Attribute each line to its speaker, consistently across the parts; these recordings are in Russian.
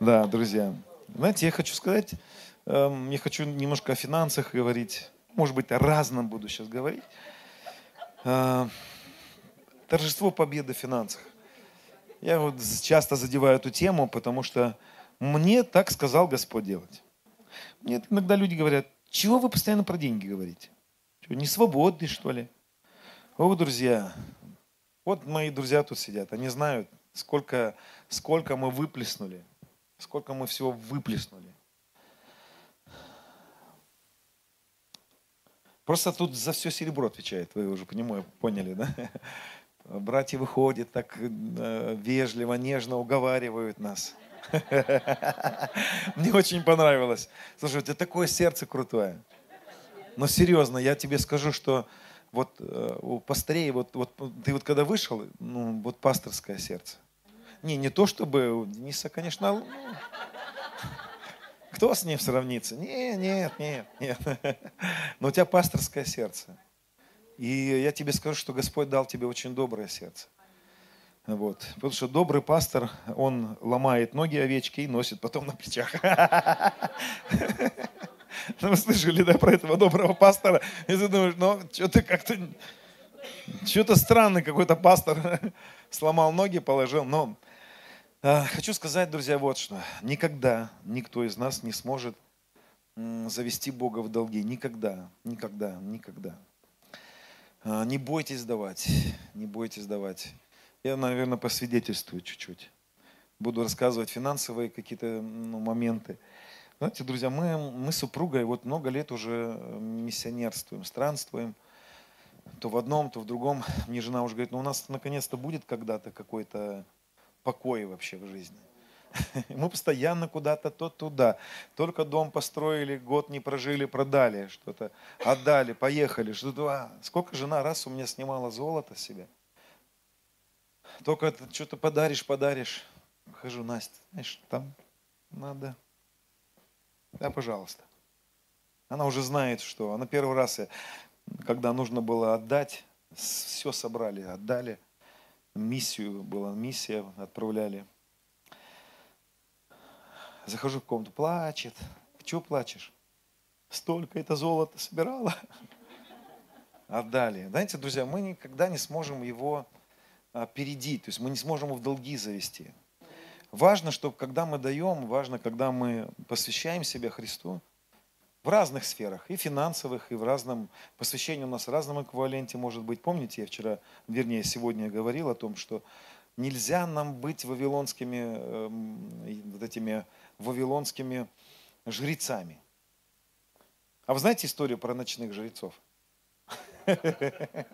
Speaker 1: Да, друзья. Знаете, я хочу сказать, эм, я хочу немножко о финансах говорить. Может быть, о разном буду сейчас говорить. Э, торжество победы в финансах. Я вот часто задеваю эту тему, потому что мне так сказал Господь делать. Мне иногда люди говорят, чего вы постоянно про деньги говорите? Что, не свободны, что ли? О, друзья, вот мои друзья тут сидят, они знают, сколько, сколько мы выплеснули, сколько мы всего выплеснули. Просто тут за все серебро отвечает, вы уже понимаю, поняли, да? Братья выходят так э, вежливо, нежно уговаривают нас. Мне очень понравилось. Слушай, у тебя такое сердце крутое. Но серьезно, я тебе скажу, что вот э, у пастырей, вот, вот ты вот когда вышел, ну, вот пасторское сердце. Не, не то чтобы у Дениса, конечно, ну, кто с ним сравнится? Не, нет, нет, нет. Но у тебя пасторское сердце. И я тебе скажу, что Господь дал тебе очень доброе сердце. Вот. Потому что добрый пастор, он ломает ноги овечки и носит потом на плечах. Ну, вы слышали, да, про этого доброго пастора? И ты думаешь, ну, что-то как-то, что-то странный какой-то пастор сломал ноги, положил. Но хочу сказать, друзья, вот что. Никогда никто из нас не сможет завести Бога в долги. Никогда, никогда, никогда. А, не бойтесь давать, не бойтесь давать. Я, наверное, посвидетельствую чуть-чуть. Буду рассказывать финансовые какие-то ну, моменты. Знаете, друзья, мы, мы с супругой вот много лет уже э, миссионерствуем, странствуем. То в одном, то в другом. Мне жена уже говорит, ну у нас наконец-то будет когда-то какой-то покой вообще в жизни. Мы постоянно куда-то, то туда. Только дом построили, год не прожили, продали что-то, отдали, поехали. Что-то. А, сколько жена раз у меня снимала золото себе. Только что-то подаришь, подаришь. Хожу, Настя, знаешь, там надо да, пожалуйста. Она уже знает, что. Она первый раз, когда нужно было отдать, все собрали, отдали. Миссию была, миссия отправляли. Захожу в комнату, плачет. Чего плачешь? Столько это золото собирала. Отдали. Знаете, друзья, мы никогда не сможем его опередить, то есть мы не сможем его в долги завести. Важно, чтобы когда мы даем, важно, когда мы посвящаем себя Христу в разных сферах, и финансовых, и в разном, посвящении у нас в разном эквиваленте может быть. Помните, я вчера, вернее, сегодня говорил о том, что нельзя нам быть вавилонскими, э, вот этими вавилонскими жрецами. А вы знаете историю про ночных жрецов? Нет,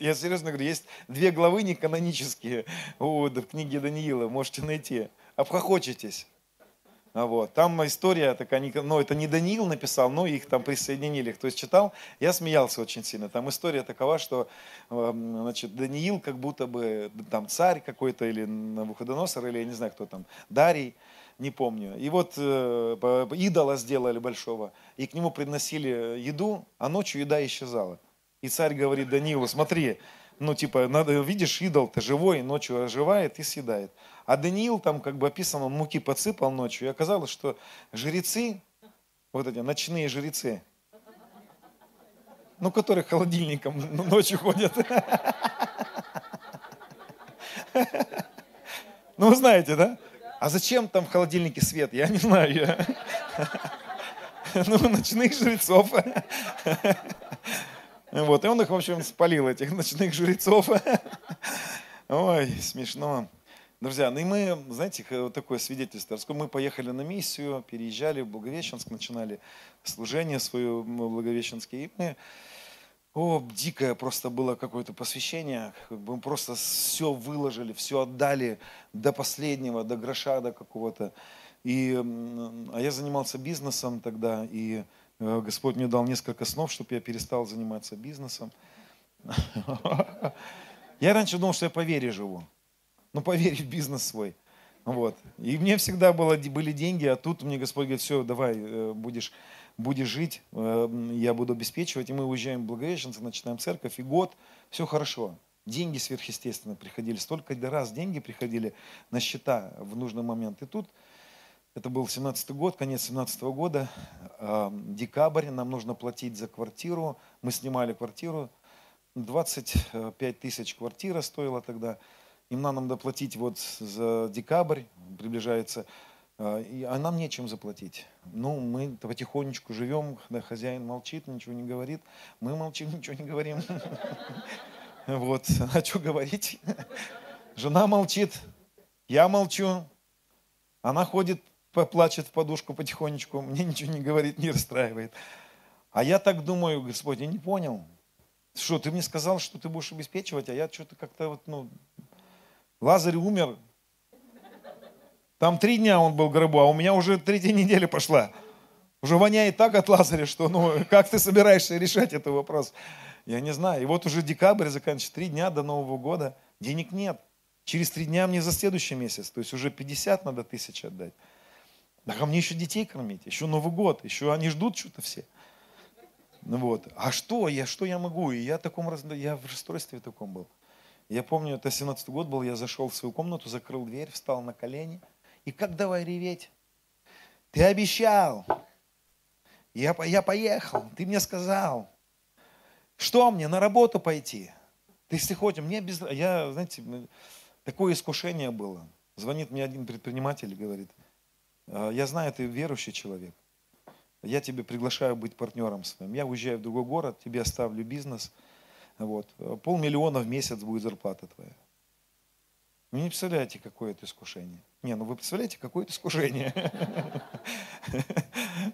Speaker 1: я серьезно говорю, есть две главы неканонические в книге Даниила, можете найти. Обхохочетесь. А вот. Там история такая, ну это не Даниил написал, но их там присоединили. Кто читал, я смеялся очень сильно. Там история такова, что эм, значит, Даниил как будто бы там царь какой-то или Навуходоносор, или я не знаю кто там, Дарий, не помню. И вот э, идола сделали большого, и к нему приносили еду, а ночью еда исчезала. И царь говорит Даниилу, смотри, ну типа, надо, видишь, идол-то живой, ночью оживает и съедает. А Даниил там как бы описано, он муки подсыпал ночью, и оказалось, что жрецы, вот эти ночные жрецы, ну, которые холодильником ночью ходят. Ну, вы знаете, да? А зачем там в холодильнике свет? Я не знаю. Ну, ночных жрецов. Вот, и он их, в общем, спалил, этих ночных жрецов. Ой, смешно. Друзья, ну и мы, знаете, вот такое свидетельство. Мы поехали на миссию, переезжали в Благовещенск, начинали служение свое Благовещенское. И мы, о, дикое просто было какое-то посвящение. Мы просто все выложили, все отдали до последнего, до гроша, до какого-то. И, а я занимался бизнесом тогда, и Господь мне дал несколько снов, чтобы я перестал заниматься бизнесом. Я раньше думал, что я по вере живу. Ну, по вере в бизнес свой. Вот. И мне всегда было, были деньги, а тут мне Господь говорит, все, давай, э, будешь, будешь жить, э, я буду обеспечивать. И мы уезжаем в Благовещенск, начинаем церковь, и год, все хорошо. деньги сверхъестественно приходили, столько раз деньги приходили на счета в нужный момент. И тут, это был 17 год, конец 17 года, э, декабрь, нам нужно платить за квартиру, мы снимали квартиру, 25 тысяч квартира стоила тогда, им надо доплатить вот за декабрь, приближается, э, а нам нечем заплатить. Ну, мы потихонечку живем, хозяин молчит, ничего не говорит, мы молчим, ничего не говорим. Вот, а что говорить? Жена молчит, я молчу, она ходит, плачет в подушку потихонечку, мне ничего не говорит, не расстраивает. А я так думаю, Господь, я не понял. Что, ты мне сказал, что ты будешь обеспечивать, а я что-то как-то вот, ну, Лазарь умер. Там три дня он был в гробу, а у меня уже третья неделя пошла. Уже воняет так от Лазаря, что, ну, как ты собираешься решать этот вопрос? Я не знаю. И вот уже декабрь заканчивается, три дня до Нового года, денег нет. Через три дня мне за следующий месяц, то есть уже 50 надо тысяч отдать. Да ко мне еще детей кормить, еще Новый год, еще они ждут что-то все. Ну вот. А что я, что я могу? И я, таком, я в расстройстве таком был. Я помню, это 17 год был, я зашел в свою комнату, закрыл дверь, встал на колени. И как давай реветь? Ты обещал. Я, я поехал, ты мне сказал. Что мне, на работу пойти? Ты если хочешь, мне без... Я, знаете, такое искушение было. Звонит мне один предприниматель и говорит, «А, я знаю, ты верующий человек. Я тебе приглашаю быть партнером своим. Я уезжаю в другой город, тебе оставлю бизнес. Вот. Полмиллиона в месяц будет зарплата твоя. Вы не представляете, какое это искушение. Не, ну вы представляете, какое это искушение.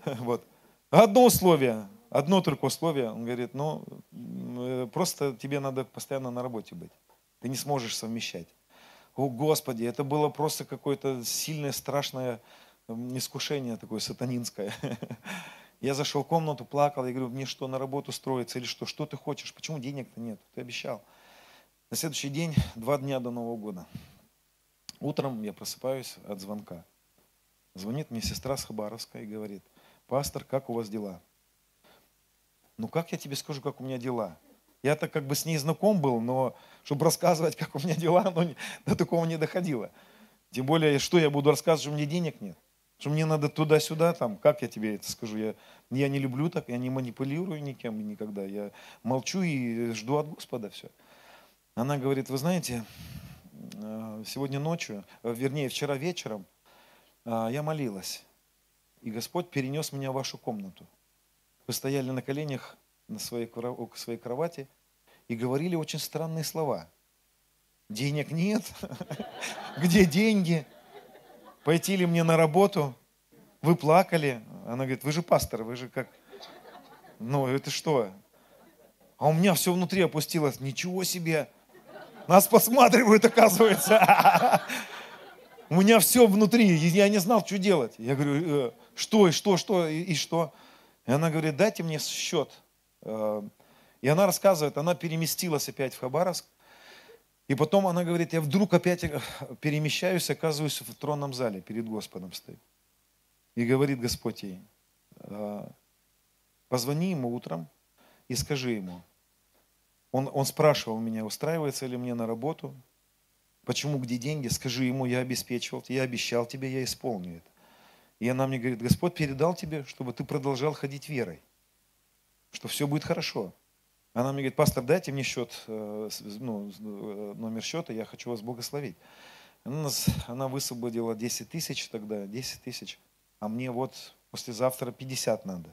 Speaker 1: Вот. Одно условие, одно только условие, он говорит, ну, э, просто тебе надо постоянно на работе быть. Ты не сможешь совмещать. О, Господи, это было просто какое-то сильное, страшное искушение такое сатанинское. Я зашел в комнату, плакал, я говорю, мне что, на работу строиться или что? Что ты хочешь? Почему денег-то нет? Ты обещал. На следующий день, два дня до Нового года. Утром я просыпаюсь от звонка. Звонит мне сестра с Хабаровска и говорит, пастор, как у вас дела? Ну как я тебе скажу, как у меня дела? Я-то как бы с ней знаком был, но чтобы рассказывать, как у меня дела, но до такого не доходило. Тем более, что я буду рассказывать, что у меня денег нет. Что мне надо туда-сюда, там, как я тебе это скажу, я, я не люблю так, я не манипулирую никем никогда, я молчу и жду от Господа все. Она говорит, вы знаете, э, сегодня ночью, э, вернее, вчера вечером э, я молилась, и Господь перенес меня в вашу комнату. Вы стояли на коленях на своей, своей кровати и говорили очень странные слова. Денег нет, где деньги? Пойти ли мне на работу? Вы плакали? Она говорит, вы же пастор, вы же как... Ну, это что? А у меня все внутри опустилось. Ничего себе! Нас посматривают, оказывается. У меня все внутри, я не знал, что делать. Я говорю, «Э, что, и что, что, и что? И она говорит, дайте мне счет. Э, и она рассказывает, она переместилась опять в Хабаровск, и потом она говорит, я вдруг опять э, перемещаюсь, оказываюсь в тронном зале, перед Господом стою. И говорит Господь ей, «А, позвони ему утром и скажи ему. Он, он спрашивал меня, устраивается ли мне на работу, почему, где деньги, скажи ему, я обеспечивал, я обещал тебе, я исполню это. И она мне говорит, Господь передал тебе, чтобы ты продолжал ходить верой, что все будет хорошо. Она мне говорит, пастор, дайте мне счет, э, ну, э, номер счета, я хочу вас благословить. Она, нас, высвободила 10 тысяч тогда, 10 тысяч, а мне вот послезавтра 50 надо.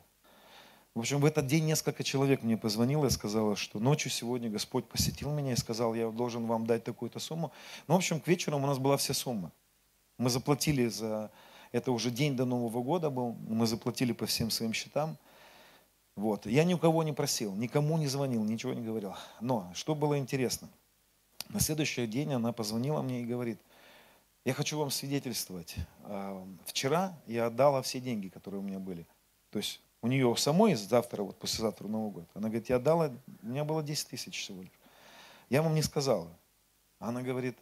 Speaker 1: В общем, в этот день несколько человек мне позвонило и сказало, что ночью сегодня Господь посетил меня и сказал, я должен вам дать такую-то сумму. Ну, в общем, к вечеру у нас была вся сумма. Мы заплатили за... Это уже день до Нового года был. Мы заплатили по всем своим счетам. Вот. Я ни у кого не просил, никому не звонил, ничего не говорил. Но что было интересно? На следующий день она позвонила мне и говорит, я хочу вам свидетельствовать. А, вчера я отдала все деньги, которые у меня были. То есть у нее самой завтра, вот послезавтра Новый год. Она говорит, я отдала, у меня было 10 тысяч всего лишь. Я вам не сказала. Она говорит,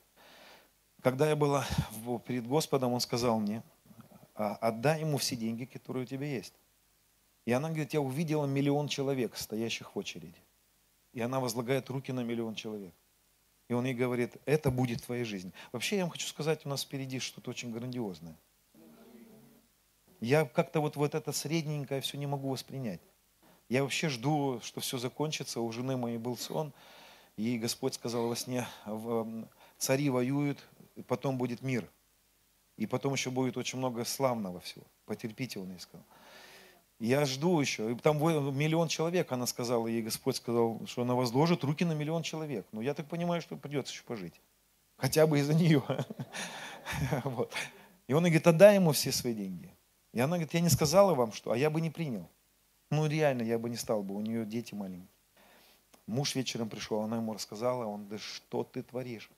Speaker 1: когда я была перед Господом, Он сказал мне, «А, отдай ему все деньги, которые у тебя есть. И она говорит, я увидела миллион человек, стоящих в очереди. И она возлагает руки на миллион человек. И он ей говорит, это будет твоя жизнь. Вообще, я вам хочу сказать, у нас впереди что-то очень грандиозное. Я как-то вот, вот это средненькое все не могу воспринять. Я вообще жду, что все закончится. У жены моей был сон, и Господь сказал во сне, цари воюют, потом будет мир. И потом еще будет очень много славного всего. Потерпите, он ей сказал. Я жду еще. И там миллион человек, она сказала, ей Господь сказал, что она возложит руки на миллион человек. Но я так понимаю, что придется еще пожить. Хотя бы из-за нее. Вот. И он говорит, отдай ему все свои деньги. И она говорит, я не сказала вам, что, а я бы не принял. Ну реально, я бы не стал бы, у нее дети маленькие. Муж вечером пришел, она ему рассказала, он, да что ты творишь?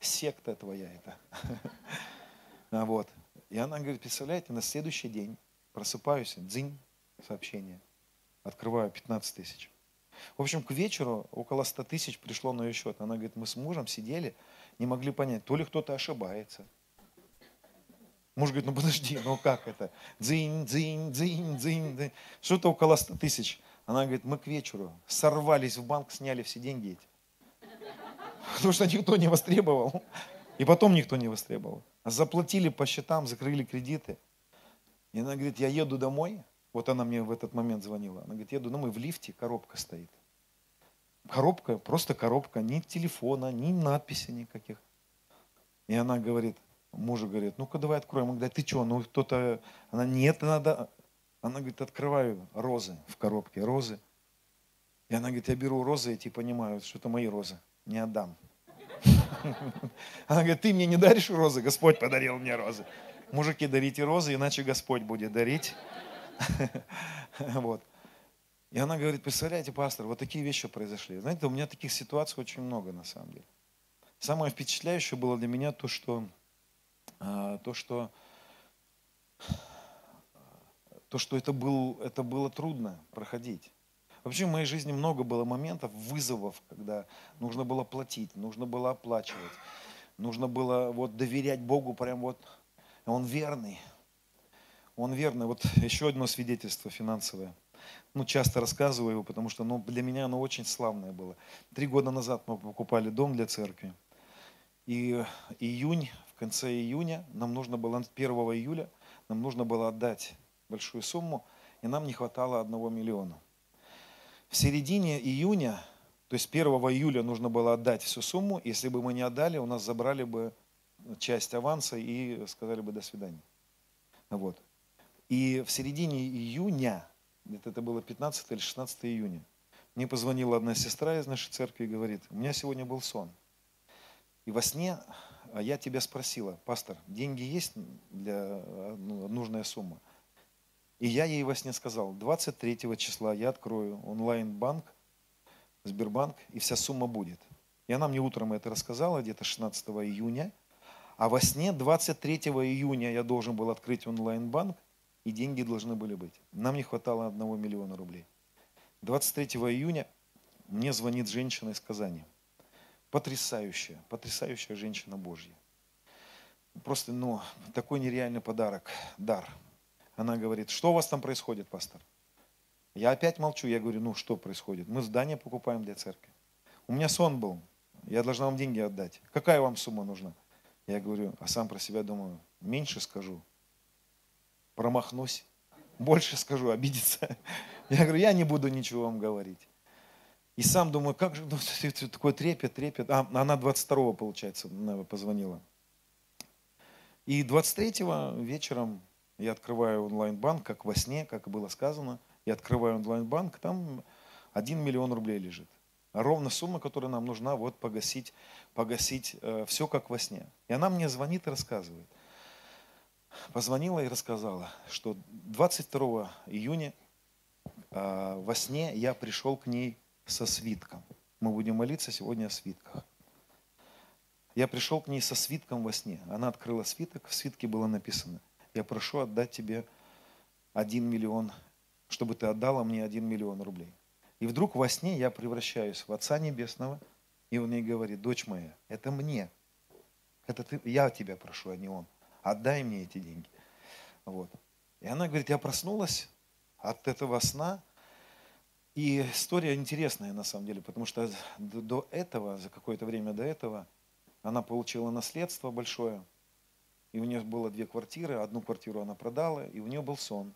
Speaker 1: Секта твоя это. А вот. И она говорит, представляете, на следующий день просыпаюсь, дзинь, сообщение. Открываю 15 тысяч. В общем, к вечеру около 100 тысяч пришло на ее счет. Она говорит, мы с мужем сидели, не могли понять, то ли кто-то ошибается. Муж говорит, ну подожди, ну как это? Дзинь, дзинь, дзинь, дзинь, дзинь. Что-то около 100 тысяч. Она говорит, мы к вечеру сорвались в банк, сняли все деньги эти. Потому что никто не востребовал. И потом никто не востребовал. Заплатили по счетам, закрыли кредиты. И она говорит, я еду домой, вот она мне в этот момент звонила. Она говорит, еду домой, в лифте коробка стоит. Коробка, просто коробка, ни телефона, ни надписи никаких. И она говорит, мужу говорит, ну-ка давай откроем. Он говорит, ты что, ну кто-то... Она, нет, надо... Она говорит, открываю розы в коробке, розы. И она говорит, я беру розы, эти понимаю, что это мои розы, не отдам. Она говорит, ты мне не даришь розы, Господь подарил мне розы. Мужики, дарите розы, иначе Господь будет дарить. Вот. И она говорит, представляете, пастор, вот такие вещи произошли. Знаете, у меня таких ситуаций очень много на самом деле. Самое впечатляющее было для меня то, что, а, то, что, то, что это, был, это было трудно проходить. Вообще в моей жизни много было моментов, вызовов, когда нужно было платить, нужно было оплачивать, нужно было вот доверять Богу прям вот, Он верный, он верный. Вот еще одно свидетельство финансовое. Ну, часто рассказываю его, потому что ну, для меня оно очень славное было. Три года назад мы покупали дом для церкви. И июнь, в конце июня, нам нужно было, 1 июля, нам нужно было отдать большую сумму, и нам не хватало одного миллиона. В середине июня, то есть 1 июля нужно было отдать всю сумму, если бы мы не отдали, у нас забрали бы часть аванса и сказали бы до свидания. Вот. И в середине июня, где-то это было 15 или 16 июня, мне позвонила одна сестра из нашей церкви и говорит, у меня сегодня был сон. И во сне а я тебя спросила, пастор, деньги есть для ну, нужная сумма? И я ей во сне сказал, 23 числа я открою онлайн-банк, Сбербанк, и вся сумма будет. И она мне утром это рассказала, где-то 16 июня. А во сне 23 июня я должен был открыть онлайн-банк, и деньги должны были быть. Нам не хватало одного миллиона рублей. 23 июня мне звонит женщина из Казани. Потрясающая, потрясающая женщина Божья. Просто, ну, такой нереальный подарок, дар. Она говорит, что у вас там происходит, пастор? Я опять молчу, я говорю, ну, что происходит? Мы здание покупаем для церкви. У меня сон был, я должна вам деньги отдать. Какая вам сумма нужна? Я говорю, а сам про себя думаю, меньше скажу, промахнусь, больше скажу, обидится. Я говорю, я не буду ничего вам говорить. И сам думаю, как же, ну, такой трепет, трепет. А, она 22-го, получается, позвонила. И 23-го вечером я открываю онлайн-банк, как во сне, как было сказано. Я открываю онлайн-банк, там 1 миллион рублей лежит. Ровно сумма, которая нам нужна, вот погасить, погасить э, все как во сне. И она мне звонит и рассказывает – позвонила и рассказала, что 22 июня э, во сне я пришел к ней со свитком. Мы будем молиться сегодня о свитках. Я пришел к ней со свитком во сне. Она открыла свиток, в свитке было написано, я прошу отдать тебе один миллион, чтобы ты отдала мне один миллион рублей. И вдруг во сне я превращаюсь в Отца Небесного, и он ей говорит, дочь моя, это мне. Это ты, я тебя прошу, а не он отдай мне эти деньги. Вот. И она говорит, я проснулась от этого сна, И история интересная на самом деле, потому что до этого, за какое-то время до этого, она получила наследство большое, и у нее было две квартиры, одну квартиру она продала, и у нее был сон.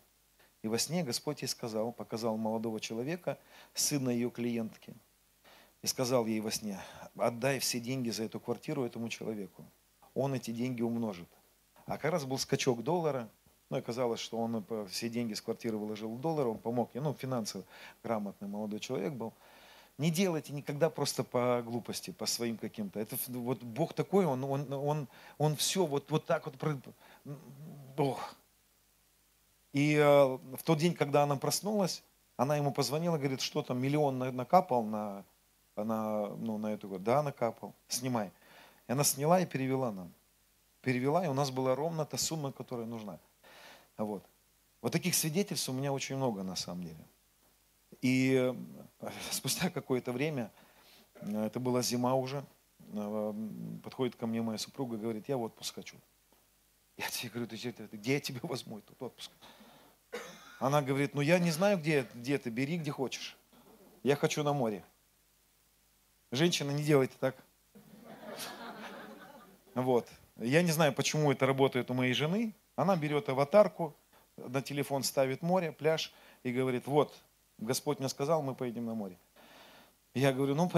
Speaker 1: И во сне Господь ей сказал, показал молодого человека, сына ее клиентки, и сказал ей во сне, отдай все деньги за эту квартиру этому человеку. Он эти деньги умножит. А как раз был скачок доллара, ну, оказалось, что он все деньги с квартиры выложил в доллар, он помог мне, ну, финансово грамотный молодой человек был. Не делайте никогда просто по глупости, по своим каким-то. Это вот Бог такой, он, он, он, он все вот, вот так вот. Бог. И э, в тот день, когда она проснулась, она ему позвонила, говорит, что там, миллион накапал на, на, ну, на эту, да, накапал, снимай. И она сняла и перевела нам. Перевела, и у нас была ровно та сумма, которая нужна. Вот. Вот таких свидетельств у меня очень много на самом деле. И э, спустя какое-то время, э, это была зима уже, э, подходит ко мне моя супруга и говорит, я в отпуск хочу. Я тебе говорю, ты, где я тебе возьму этот отпуск? Она говорит, ну я не знаю, где, где ты, бери где хочешь. Я хочу на море. Женщина, не делайте так. Вот. Я не знаю, почему это работает у моей жены, она берет аватарку, на телефон ставит море, пляж и говорит, вот, Господь мне сказал, мы поедем на море. Я говорю, ну,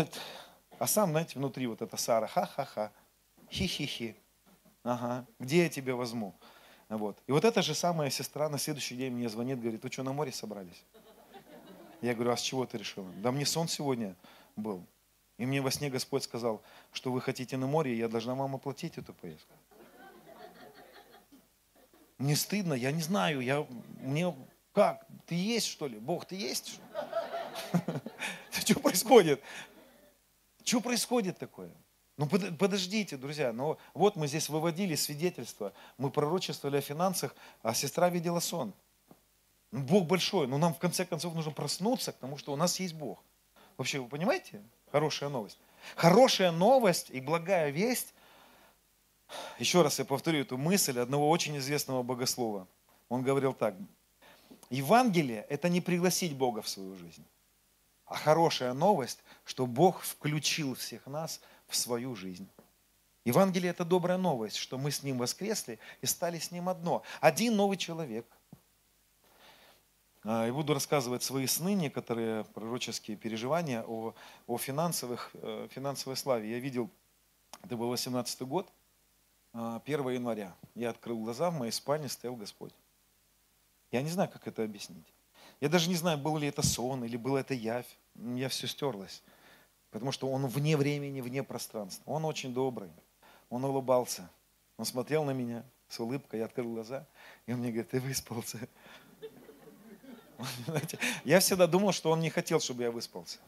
Speaker 1: а сам, знаете, внутри вот это Сара, ха-ха-ха, хи-хи-хи, ага, где я тебя возьму? Вот. И вот эта же самая сестра на следующий день мне звонит, говорит, вы что, на море собрались? Я говорю, а с чего ты решила? Да мне сон сегодня был. И мне во сне Господь сказал, что вы хотите на море, и я должна вам оплатить эту поездку. Мне стыдно, я не знаю, я, мне как, ты есть что ли? Бог, ты есть? Что происходит? Что происходит такое? Ну подождите, друзья, ну вот мы здесь выводили свидетельство, мы пророчествовали о финансах, а сестра видела сон. Ну, Бог большой, но нам в конце концов нужно проснуться, потому что у нас есть Бог. Вообще, вы понимаете? Хорошая новость. Хорошая новость и благая весть еще раз я повторю эту мысль одного очень известного богослова. Он говорил так. Евангелие – это не пригласить Бога в свою жизнь, а хорошая новость, что Бог включил всех нас в свою жизнь. Евангелие – это добрая новость, что мы с Ним воскресли и стали с Ним одно. Один новый человек. А, и буду рассказывать свои сны, некоторые пророческие переживания о, о финансовых, э, финансовой славе. Я видел, это был 18 год, 1 а, января я открыл глаза, в моей спальне стоял Господь. Я не знаю, как это объяснить. Я даже не знаю, был ли это сон или был это явь. У все стерлось. Потому что он вне времени, вне пространства. Он очень добрый. Он улыбался. Он смотрел на меня с улыбкой. Я открыл глаза. И он мне говорит, ты выспался. Я всегда думал, что он не хотел, чтобы я выспался.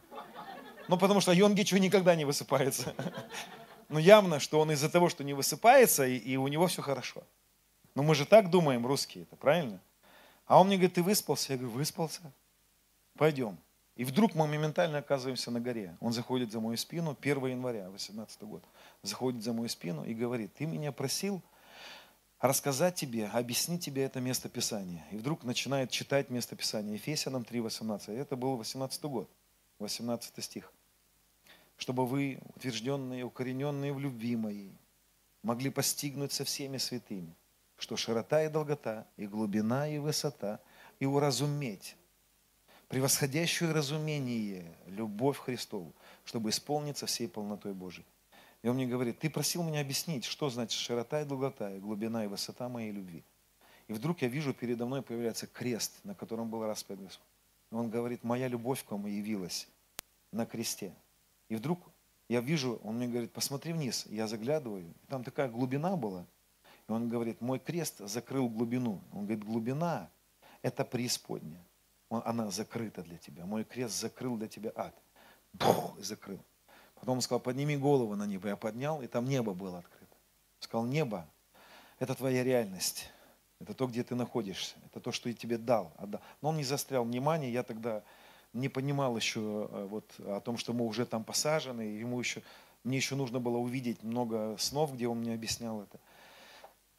Speaker 1: Ну, потому что Йонгичу никогда не высыпается. Но ну, явно, что он из-за того, что не высыпается, и, и у него все хорошо. Но мы же так думаем, русские, это правильно? А он мне говорит, ты выспался? Я говорю, выспался. Пойдем. И вдруг мы моментально оказываемся на горе. Он заходит за мою спину, 1 января 18 год, заходит за мою спину и говорит, ты меня просил рассказать тебе, объяснить тебе это место Писания. И вдруг начинает читать место Писания. Ефесянам 3.18. Это был 18 год, 18 стих чтобы вы, утвержденные, укорененные в любви моей, могли постигнуть со всеми святыми, что широта и долгота, и глубина, и высота, и уразуметь, превосходящую разумение, любовь Христову, чтобы исполниться всей полнотой Божией. И он мне говорит, ты просил меня объяснить, что значит широта и долгота, и глубина, и высота моей любви. И вдруг я вижу, передо мной появляется крест, на котором был распят Господь. И он говорит, моя любовь к вам явилась на кресте. И вдруг я вижу, он мне говорит, посмотри вниз. Я заглядываю, и там такая глубина была. И он говорит, мой крест закрыл глубину. Он говорит, глубина – это преисподняя. Она закрыта для тебя. Мой крест закрыл для тебя ад. Бух, закрыл. Потом он сказал, подними голову на небо. Я поднял, и там небо было открыто. Он сказал, небо – это твоя реальность. Это то, где ты находишься. Это то, что я тебе дал. Но он не застрял внимание. Я тогда не понимал еще э, вот о том, что мы уже там посажены, ему еще, мне еще нужно было увидеть много снов, где он мне объяснял это.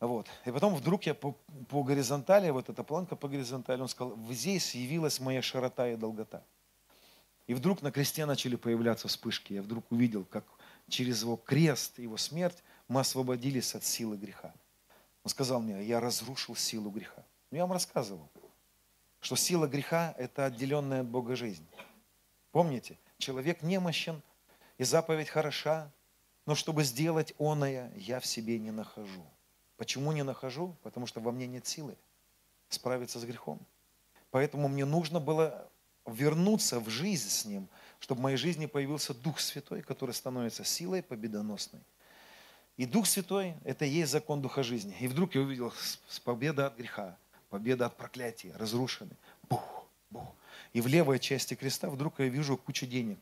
Speaker 1: Вот. И потом вдруг я по, по горизонтали, вот эта планка по горизонтали, он сказал, здесь явилась моя широта и долгота. И вдруг на кресте начали появляться вспышки. Я вдруг увидел, как через его крест, его смерть мы освободились от силы греха. Он сказал мне, я разрушил силу греха. Ну, я вам рассказывал, что сила греха – это отделенная от Бога жизнь. Помните, человек немощен, и заповедь хороша, но чтобы сделать оное, я в себе не нахожу. Почему не нахожу? Потому что во мне нет силы справиться с грехом. Поэтому мне нужно было вернуться в жизнь с Ним, чтобы в моей жизни появился Дух Святой, который становится силой победоносной. И Дух Святой – это и есть закон Духа жизни. И вдруг я увидел победа от греха, победа от проклятия, разрушенный. Бух, бух. И в левой части креста вдруг я вижу кучу денег.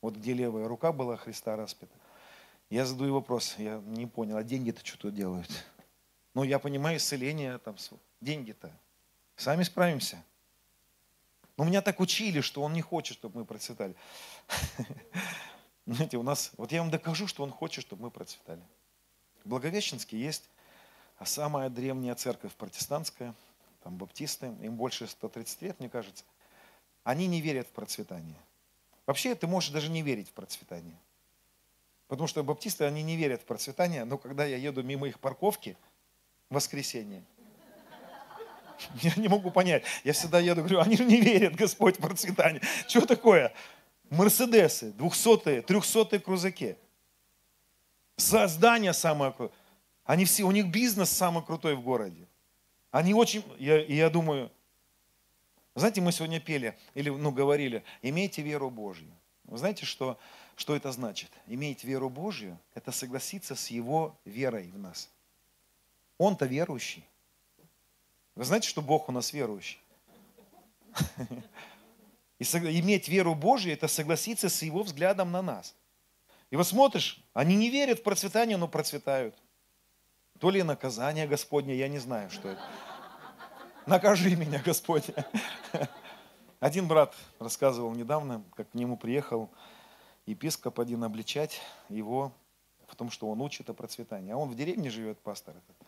Speaker 1: Вот где левая рука была Христа распята. Я задаю вопрос, я не понял, а деньги-то что тут делают? Ну, я понимаю, исцеление, там, деньги-то. Сами справимся. Но меня так учили, что он не хочет, чтобы мы процветали. Знаете, у нас, вот я вам докажу, что он хочет, чтобы мы процветали. В Благовещенске есть самая древняя церковь протестантская, там баптисты, им больше 130 лет, мне кажется. Они не верят в процветание. Вообще ты можешь даже не верить в процветание. Потому что баптисты, они не верят в процветание, но когда я еду мимо их парковки в воскресенье, я не могу понять. Я всегда еду, говорю, они же не верят, Господь, в процветание. Что такое? Мерседесы, двухсотые, трехсотые крузаки. Создание самое крутое. Они все, у них бизнес самый крутой в городе. Они очень, я, я думаю, знаете, мы сегодня пели, или ну, говорили, имейте веру Божью. Вы знаете, что, что это значит? Иметь веру Божью – это согласиться с Его верой в нас. Он-то верующий. Вы знаете, что Бог у нас верующий? И иметь веру Божью – это согласиться с Его взглядом на нас. И вот смотришь, они не верят в процветание, но процветают. То ли наказание Господне, я не знаю, что это. Накажи меня, Господь. Один брат рассказывал недавно, как к нему приехал епископ один обличать его в том, что он учит о процветании. А он в деревне живет, пастор этот.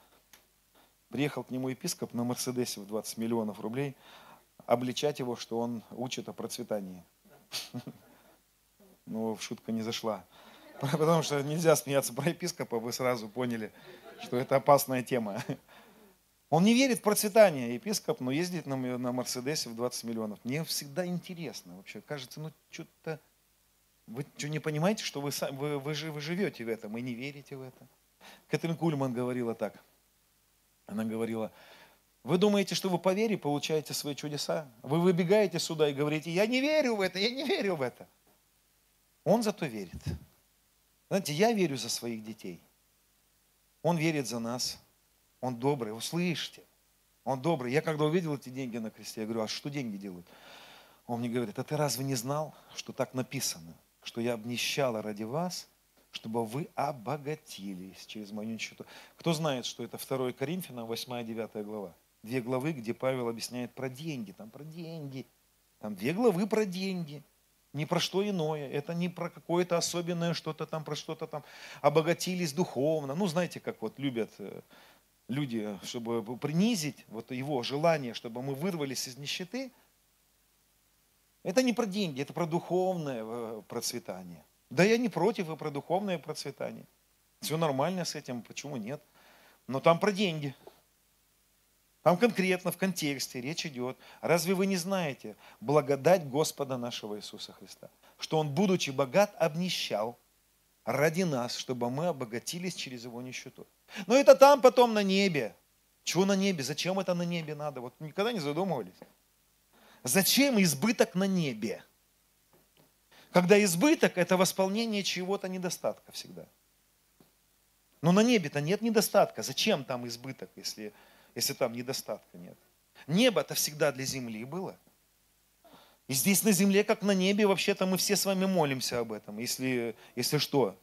Speaker 1: Приехал к нему епископ на Мерседесе в 20 миллионов рублей, обличать его, что он учит о процветании. Ну, шутка не зашла. Потому что нельзя смеяться про епископа, вы сразу поняли, что это опасная тема. Он не верит в процветание, епископ, но ездит на, на Мерседесе в 20 миллионов. Мне всегда интересно вообще. Кажется, ну что-то... Вы что, не понимаете, что вы, вы, вы, вы живете в этом и не верите в это? Кэтрин Кульман говорила так – она говорила, вы думаете, что вы по вере получаете свои чудеса? Вы выбегаете сюда и говорите, я не верю в это, я не верю в это. Он зато верит. Знаете, я верю за своих детей. Он верит за нас. Он добрый, услышьте. Он добрый. Я когда увидел эти деньги на кресте, я говорю, а что деньги делают? Он мне говорит, а ты разве не знал, что так написано, что я обнищала ради вас, чтобы вы обогатились через мою нищету. Кто знает, что это 2 Коринфянам, 8-9 глава? Две главы, где Павел объясняет про деньги. Там про деньги. Там две главы про деньги. Не про что иное. Это не про какое-то особенное что-то там, про что-то там. Обогатились духовно. Ну, знаете, как вот любят э, люди, чтобы принизить вот его желание, чтобы мы вырвались из нищеты. Это не про деньги, это про духовное э, процветание. Да я не против и про духовное процветание. Все нормально с этим, почему нет? Но там про деньги. Там конкретно в контексте речь идет. Разве вы не знаете благодать Господа нашего Иисуса Христа? Что Он, будучи богат, обнищал ради нас, чтобы мы обогатились через Его нищету. Но это там потом на небе. Чего на небе? Зачем это на небе надо? Вот никогда не задумывались. Зачем избыток на небе? Когда избыток – это восполнение чего-то недостатка всегда. Но на небе-то нет недостатка. Зачем там избыток, если, если там недостатка нет? Небо-то всегда для земли было. И здесь на земле, как на небе, вообще-то мы все с вами молимся об этом, если, если что.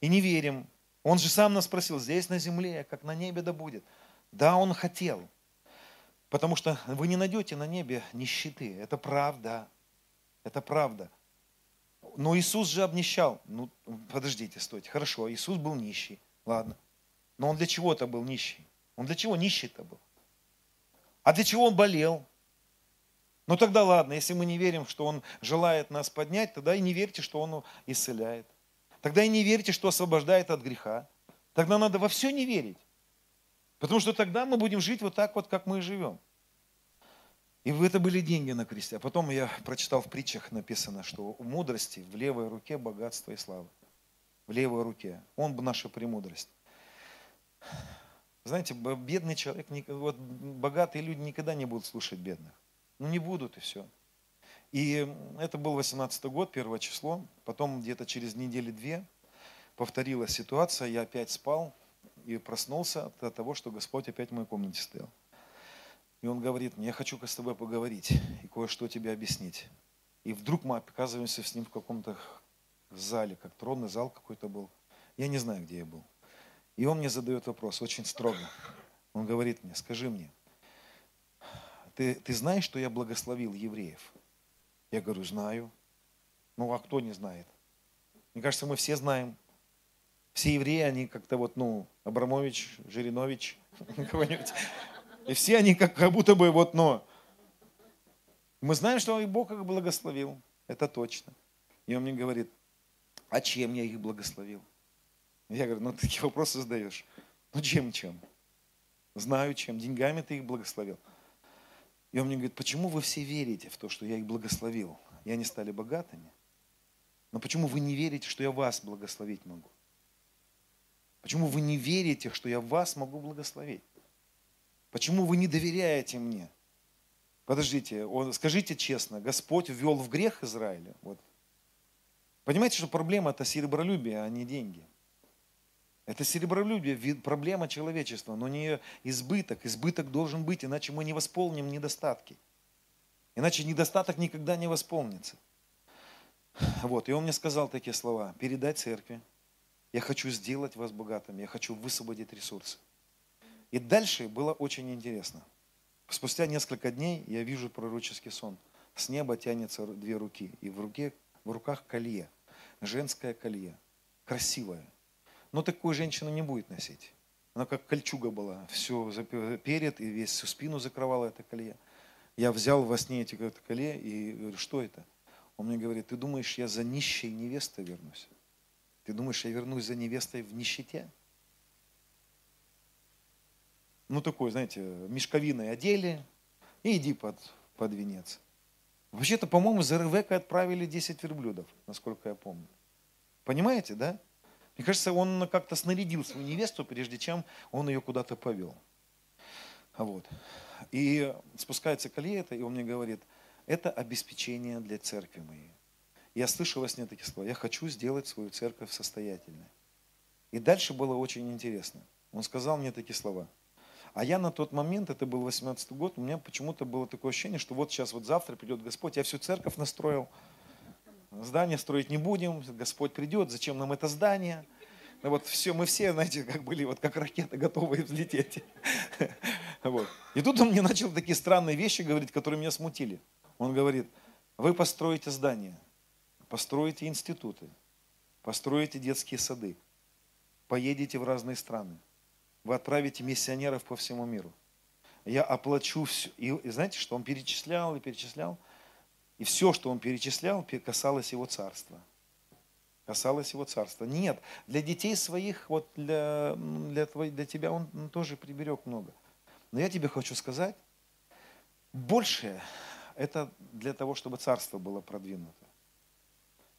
Speaker 1: И не верим. Он же сам нас спросил, здесь на земле, как на небе да будет. Да, он хотел. Потому что вы не найдете на небе нищеты. Это правда. Это правда. Но Иисус же обнищал. Ну, подождите, стойте. Хорошо, Иисус был нищий. Ладно. Но он для чего-то был нищий. Он для чего нищий-то был? А для чего он болел? Ну тогда ладно, если мы не верим, что Он желает нас поднять, тогда и не верьте, что Он исцеляет. Тогда и не верьте, что освобождает от греха. Тогда надо во все не верить. Потому что тогда мы будем жить вот так вот, как мы и живем. И это были деньги на кресте. А потом я прочитал в притчах написано, что у мудрости в левой руке богатство и слава. В левой руке. Он наша премудрость. Знаете, бедный человек, вот богатые люди никогда не будут слушать бедных. Ну не будут и все. И это был 18 год, первое число. Потом где-то через недели-две повторилась ситуация. Я опять спал и проснулся от того, что Господь опять в моей комнате стоял. И он говорит мне, я хочу с тобой поговорить и кое-что тебе объяснить. И вдруг мы оказываемся с ним в каком-то зале, как тронный зал какой-то был. Я не знаю, где я был. И он мне задает вопрос, очень строго. Он говорит мне, скажи мне, ты, ты знаешь, что я благословил евреев? Я говорю, знаю. Ну, а кто не знает? Мне кажется, мы все знаем. Все евреи, они как-то вот, ну, Абрамович, Жиринович, кого-нибудь. И все они как, как будто бы вот, ну, мы знаем, что и Бог их благословил. Это точно. И он мне говорит, а чем я их благословил? Я говорю, ну такие вопросы задаешь. Ну чем, чем? Знаю чем. Деньгами ты их благословил. И он мне говорит, почему вы все верите в то, что я их благословил? И они стали богатыми. Но почему вы не верите, что я вас благословить могу? Почему вы не верите, что я вас могу благословить? Почему вы не доверяете мне? Подождите, скажите честно, Господь ввел в грех Израиля? Вот. Понимаете, что проблема это серебролюбие, а не деньги. Это серебролюбие, проблема человечества, но не избыток. Избыток должен быть, иначе мы не восполним недостатки. Иначе недостаток никогда не восполнится. Вот, и он мне сказал такие слова. Передай церкви. Я хочу сделать вас богатыми. Я хочу высвободить ресурсы. И дальше было очень интересно. Спустя несколько дней я вижу пророческий сон. С неба тянется две руки. И в, руке, в руках колье. Женское колье. Красивое. Но такую женщина не будет носить. Она как кольчуга была, все перед и весь всю спину закрывала это колье. Я взял во сне эти это колье и говорю, что это? Он мне говорит, ты думаешь, я за нищей невестой вернусь? Ты думаешь, я вернусь за невестой в нищете? Ну, такой, знаете, мешковиной одели и иди под, под венец. Вообще-то, по-моему, за Ревека отправили 10 верблюдов, насколько я помню. Понимаете, да? Мне кажется, он как-то снарядил свою невесту, прежде чем он ее куда-то повел. Вот. И спускается колье это, и он мне говорит, это обеспечение для церкви моей. Я слышал во сне такие слова, я хочу сделать свою церковь состоятельной. И дальше было очень интересно. Он сказал мне такие слова. А я на тот момент, это был 18 год, у меня почему-то было такое ощущение, что вот сейчас вот завтра придет Господь, я всю церковь настроил, здание строить не будем, Господь придет, зачем нам это здание? Ну вот все, мы все, знаете, как были, вот как ракеты, готовые взлететь. Вот. И тут он мне начал такие странные вещи говорить, которые меня смутили. Он говорит, вы построите здания, построите институты, построите детские сады, поедете в разные страны, вы отправите миссионеров по всему миру. Я оплачу все. И, и знаете, что он перечислял и перечислял? И все, что он перечислял, касалось его царства. Касалось его царства. Нет, для детей своих, вот для, для, твой, для тебя он тоже приберег много. Но я тебе хочу сказать, большее это для того, чтобы царство было продвинуто.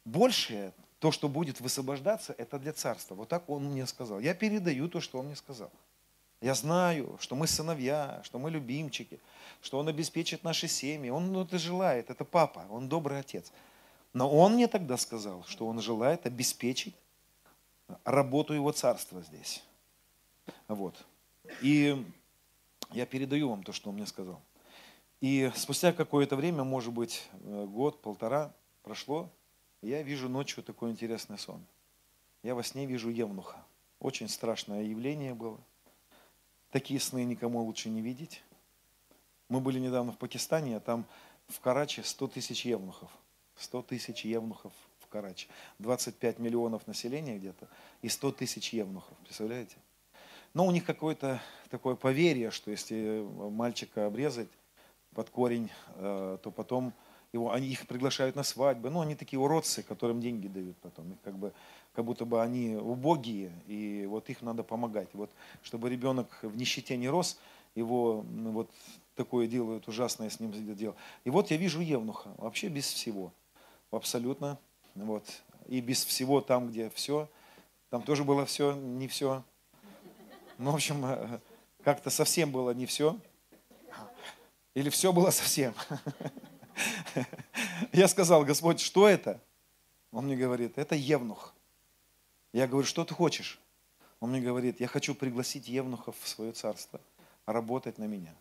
Speaker 1: Большее, то, что будет высвобождаться, это для царства. Вот так он мне сказал. Я передаю то, что он мне сказал. Я знаю, что мы сыновья, что мы любимчики, что Он обеспечит наши семьи. Он ну, это желает, это папа, Он добрый отец. Но Он мне тогда сказал, что Он желает обеспечить работу Его царства здесь. Вот. И я передаю вам то, что Он мне сказал. И спустя какое-то время, может быть, э, год, полтора прошло, я вижу ночью такой интересный сон. Я во сне вижу Евнуха. Очень страшное явление было. Такие сны никому лучше не видеть. Мы были недавно в Пакистане, а там в Карачи 100 тысяч евнухов. 100 тысяч евнухов в Карачи. 25 миллионов населения где-то и 100 тысяч евнухов. Представляете? Но у них какое-то такое поверье, что если мальчика обрезать, под корень, э, то потом его, они их приглашают на свадьбы. Ну, они такие уродцы, которым деньги дают потом. Их как бы, как будто бы они убогие, и вот их надо помогать. Вот, чтобы ребенок в нищете не рос, его вот такое делают ужасное с ним дело. И вот я вижу Евнуха, вообще без всего, абсолютно, вот, и без всего там, где все, там тоже было все, не все. Ну, в общем, э, как-то совсем было не все. Или все было совсем. Я сказал, Господь, что это? Он мне говорит, это Евнух. Я говорю, что ты хочешь? Он мне говорит, я хочу пригласить Евнухов в свое царство, работать на меня.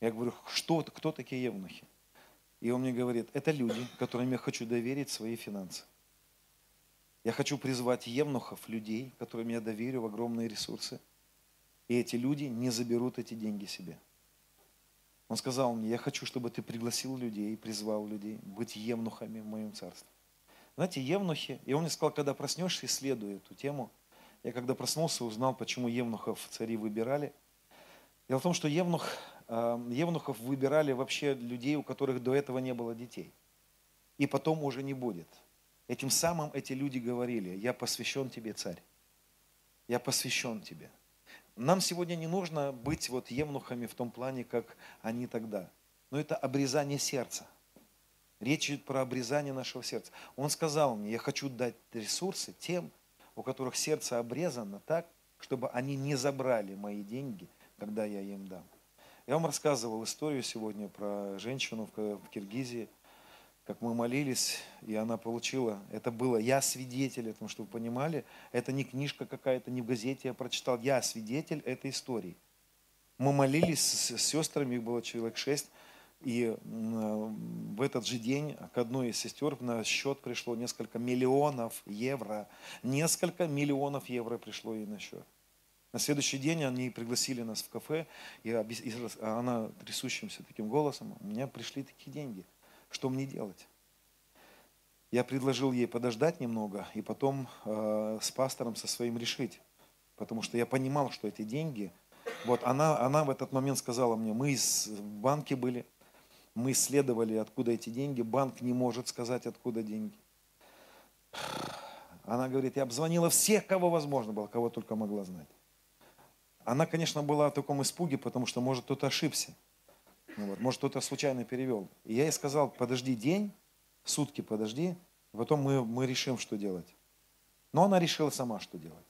Speaker 1: Я говорю, что, кто такие Евнухи? И он мне говорит, это люди, которым я хочу доверить свои финансы. Я хочу призвать евнухов, людей, которым я доверю в огромные ресурсы. И эти люди не заберут эти деньги себе. Он сказал мне, я хочу, чтобы ты пригласил людей, призвал людей быть евнухами в моем царстве. Знаете, евнухи, и он мне сказал, когда проснешься, исследуй эту тему. Я когда проснулся, узнал, почему евнухов цари выбирали. Дело в том, что евнух, э, евнухов выбирали вообще людей, у которых до этого не было детей. И потом уже не будет. Этим самым эти люди говорили, я посвящен тебе, царь. Я посвящен тебе. Нам сегодня не нужно быть вот евнухами в том плане, как они тогда. Но это обрезание сердца. Речь идет про обрезание нашего сердца. Он сказал мне, я хочу дать ресурсы тем, у которых сердце обрезано так, чтобы они не забрали мои деньги, когда я им дам. Я вам рассказывал историю сегодня про женщину в Киргизии, как мы молились, и она получила. Это было, я свидетель этому, чтобы вы понимали. Это не книжка какая-то, не в газете я прочитал. Я свидетель этой истории. Мы молились с сестрами, их было человек шесть. И в этот же день к одной из сестер на счет пришло несколько миллионов евро. Несколько миллионов евро пришло ей на счет. На следующий день они пригласили нас в кафе, и она трясущимся таким голосом, у меня пришли такие деньги – что мне делать? Я предложил ей подождать немного и потом э, с пастором со своим решить. Потому что я понимал, что эти деньги... Вот она, она в этот момент сказала мне, мы из, в банке были, мы исследовали, откуда эти деньги, банк не может сказать, откуда деньги. Она говорит, я обзвонила всех, кого возможно было, кого только могла знать. Она, конечно, была в таком испуге, потому что, может, кто-то ошибся. Ну вот, может, кто-то случайно перевел. И я ей сказал, подожди день, сутки подожди, потом мы, мы решим, что делать. Но она решила сама, что делать.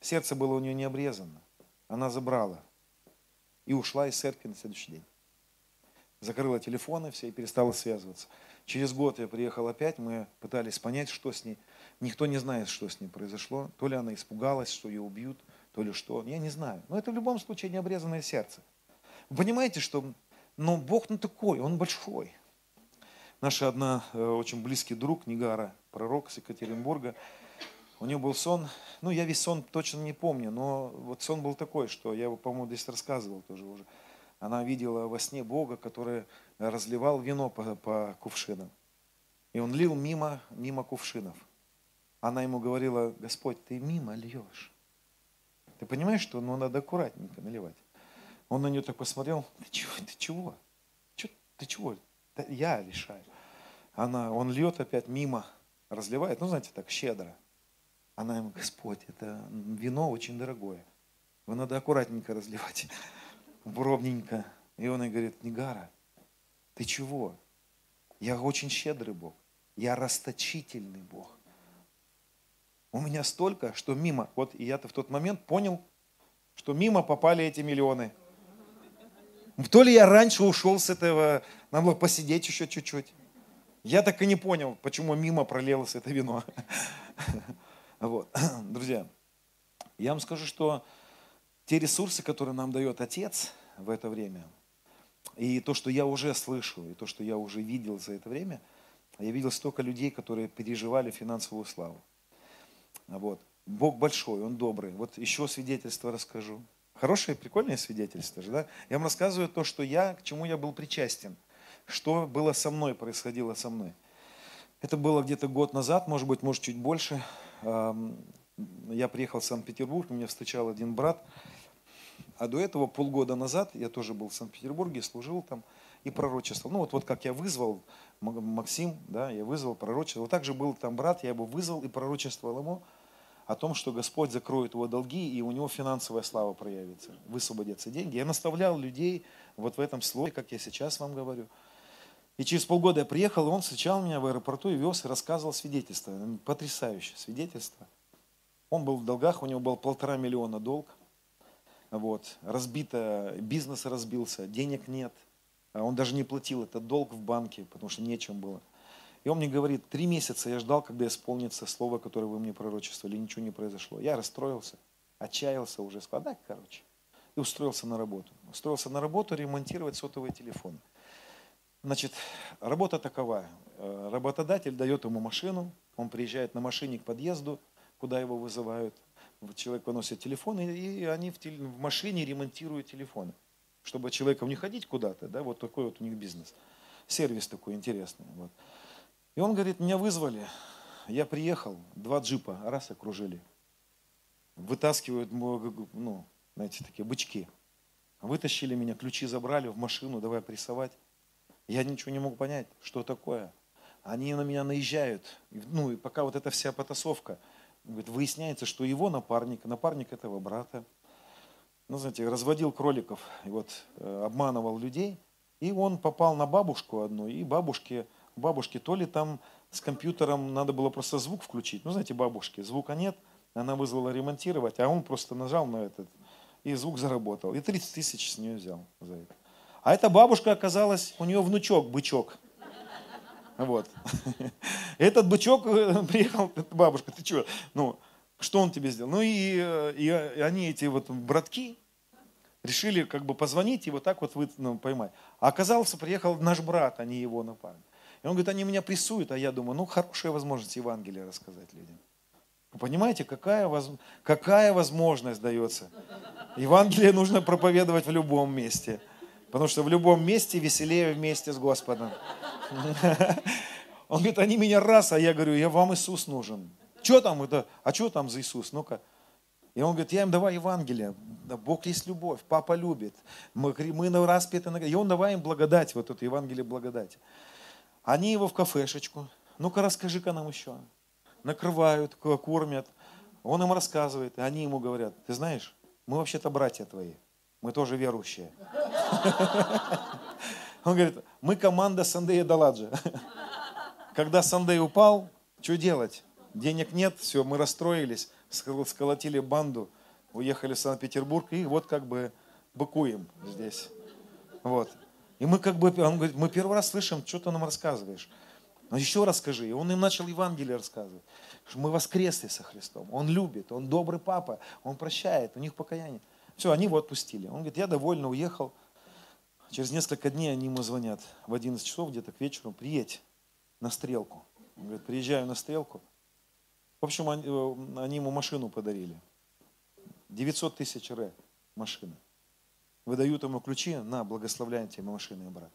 Speaker 1: Сердце было у нее не обрезано. Она забрала и ушла из церкви на следующий день. Закрыла телефоны все и перестала связываться. Через год я приехал опять, мы пытались понять, что с ней. Никто не знает, что с ней произошло. То ли она испугалась, что ее убьют, то ли что. Я не знаю. Но это в любом случае необрезанное сердце. Вы понимаете, что но Бог не такой, Он большой. Наша одна э, очень близкий друг, Нигара, пророк с Екатеринбурга, у нее был сон, ну я весь сон точно не помню, но вот сон был такой, что я его, по-моему, здесь рассказывал тоже уже. Она видела во сне Бога, который разливал вино по, по кувшинам. И он лил мимо, мимо кувшинов. Она ему говорила, Господь, ты мимо льешь. Ты понимаешь, что ну, надо аккуратненько наливать? Он на нее так посмотрел, ты чего? Ты чего? Че, ты чего? Да я решаю. Она, он льет опять мимо, разливает, ну, знаете, так щедро. Она ему, Господь, это вино очень дорогое. Его надо аккуратненько разливать, ровненько. И он ей говорит, Негара, ты чего? Я очень щедрый Бог. Я расточительный Бог. У меня столько, что мимо. Вот и я-то в тот момент понял, что мимо попали эти миллионы. То ли я раньше ушел с этого, надо было посидеть еще чуть-чуть. Я так и не понял, почему мимо пролилось это вино. Вот. Друзья, я вам скажу, что те ресурсы, которые нам дает Отец в это время, и то, что я уже слышал, и то, что я уже видел за это время, я видел столько людей, которые переживали финансовую славу. Вот. Бог большой, Он добрый. Вот еще свидетельство расскажу. Хорошее, прикольное свидетельство же, да? Я вам рассказываю то, что я, к чему я был причастен, что было со мной, происходило со мной. Это было где-то год назад, может быть, может, чуть больше. Я приехал в Санкт-Петербург, меня встречал один брат, А до этого полгода назад я тоже был в Санкт-Петербурге, служил там и пророчествовал. Ну вот, вот как я вызвал Максим, да, я вызвал пророчество. Вот так же был там брат, я его вызвал и пророчествовал ему о том, что Господь закроет его долги, и у него финансовая слава проявится, высвободятся деньги. Я наставлял людей вот в этом слове, как я сейчас вам говорю. И через полгода я приехал, и он встречал меня в аэропорту и вез, и рассказывал свидетельство. Потрясающее свидетельство. Он был в долгах, у него был полтора миллиона долг. Вот, разбито, бизнес разбился, денег нет. А он даже не платил этот долг в банке, потому что нечем было. И он мне говорит, три месяца я ждал, когда исполнится слово, которое вы мне пророчествовали, ничего не произошло. Я расстроился, отчаялся уже, сказал, короче. И устроился на работу. Устроился на работу ремонтировать сотовые телефоны. Значит, работа такова. Э, работодатель дает ему машину, он приезжает на машине к подъезду, куда его вызывают. Человек выносит телефон, и они в, в машине ремонтируют телефоны. Чтобы человеком не ходить куда-то, да, вот такой вот у них бизнес. Сервис такой интересный. Вот. И он говорит, меня вызвали, я приехал, два джипа, раз окружили. Вытаскивают, ну, знаете, такие бычки. Вытащили меня, ключи забрали в машину, давай прессовать. Я ничего не мог понять, что такое. Они на меня наезжают. Ну, и пока вот эта вся потасовка – Говорит, выясняется, что его напарник, напарник этого брата, ну, знаете, разводил кроликов, и вот э, обманывал людей, и он попал на бабушку одну, и бабушке, бабушке то ли там с компьютером надо было просто звук включить, ну, знаете, бабушки, звука нет, она вызвала ремонтировать, а он просто нажал на этот, и звук заработал. И 30 тысяч с нее взял за это. А эта бабушка оказалась, у нее внучок, бычок. Вот. Этот бычок э, приехал, бабушка, ты что? Ну, что он тебе сделал? Ну и, э, и, и они, эти вот братки, решили как бы позвонить и вот так вот вы, ну, поймать. А оказался, приехал наш брат, а не его напарник. И он говорит, они меня прессуют, а я думаю, ну хорошая возможность Евангелие рассказать людям. Вы понимаете, какая, воз... какая возможность дается? Евангелие нужно проповедовать в любом месте. Потому что в любом месте веселее вместе с Господом. Он говорит, они меня раз, а я говорю, я вам Иисус нужен. Что там это? А что там за Иисус? Ну-ка. И он говорит, я им давай Евангелие. Бог есть любовь, папа любит. Мы, мы на распяты. И он давай им благодать, вот это Евангелие благодати. Они его в кафешечку. Ну-ка расскажи-ка нам еще. Накрывают, кормят. Он им рассказывает. И они ему говорят, ты знаешь, мы вообще-то братья твои. Мы тоже верующие. Он говорит, мы команда Сандея Даладжа. Когда Сандей упал, что делать? Денег нет, все, мы расстроились, сколотили банду, уехали в Санкт-Петербург и вот как бы быкуем здесь. Вот. И мы как бы, он говорит, мы первый раз слышим, что ты нам рассказываешь. Но еще расскажи. И он им начал Евангелие рассказывать. Что мы воскресли со Христом. Он любит, он добрый папа, он прощает, у них покаяние. Все, они его отпустили. Он говорит, я довольно уехал. Через несколько дней они ему звонят в 11 часов где-то к вечеру, приедь на стрелку. Он говорит, приезжаю на стрелку. В общем, они, э, они ему машину подарили. 900 тысяч ре машина. Выдают ему ключи, на, благословляем тебе машины, брат.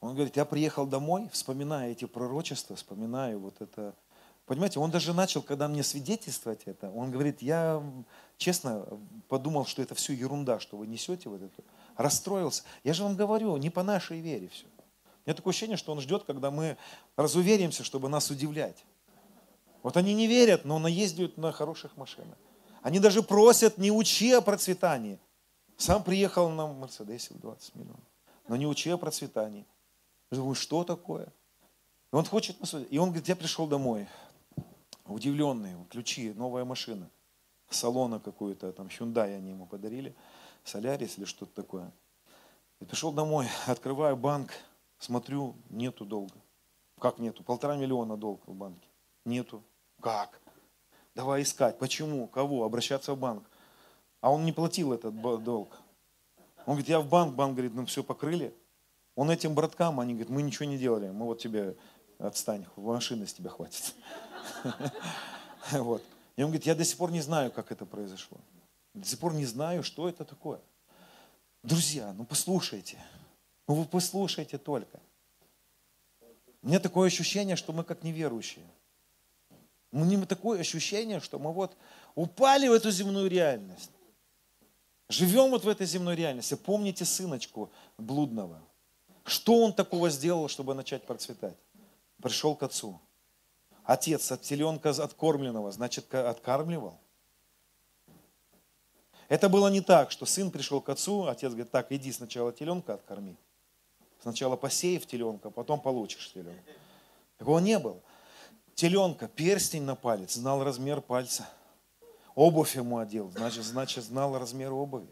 Speaker 1: Он говорит, я приехал домой, вспоминая эти пророчества, вспоминаю вот это. Понимаете, он даже начал, когда мне свидетельствовать это, он говорит, я честно подумал, что это все ерунда, что вы несете вот это расстроился. Я же вам говорю, не по нашей вере все. У меня такое ощущение, что он ждет, когда мы разуверимся, чтобы нас удивлять. Вот они не верят, но наездят на хороших машинах. Они даже просят, не учи о процветании. Сам приехал на Мерседесе в 20 миллионов. Но не учи о процветании. Я думаю, что такое? И он хочет, и он говорит, я пришел домой, удивленный, ключи, новая машина, салона какую-то, там Hyundai они ему подарили. Солярис или что-то такое. И пришел домой, открываю банк, смотрю, нету долга. Как нету? Полтора миллиона долга в банке. Нету. Как? Давай искать. Почему? Кого? Обращаться в банк. А он не платил этот долг. Он говорит, я в банк, банк говорит, ну все покрыли. Он этим браткам, они говорят, мы ничего не делали, мы вот тебе отстань, машины с тебя хватит. Вот. И он говорит, я до сих пор не знаю, как это произошло. До сих пор не знаю, что это такое. Друзья, ну послушайте. Ну вы послушайте только. У меня такое ощущение, что мы как неверующие. У меня такое ощущение, что мы вот упали в эту земную реальность. Живем вот в этой земной реальности. Помните сыночку блудного. Что он такого сделал, чтобы начать процветать? Пришел к отцу. Отец от теленка откормленного, значит, откармливал. Это было не так, что сын пришел к отцу, отец говорит, так, иди сначала теленка откорми. Сначала посей в теленка, потом получишь теленка. Такого не было. Теленка, перстень на палец, знал размер пальца. Обувь ему одел, значит, значит, знал размер обуви.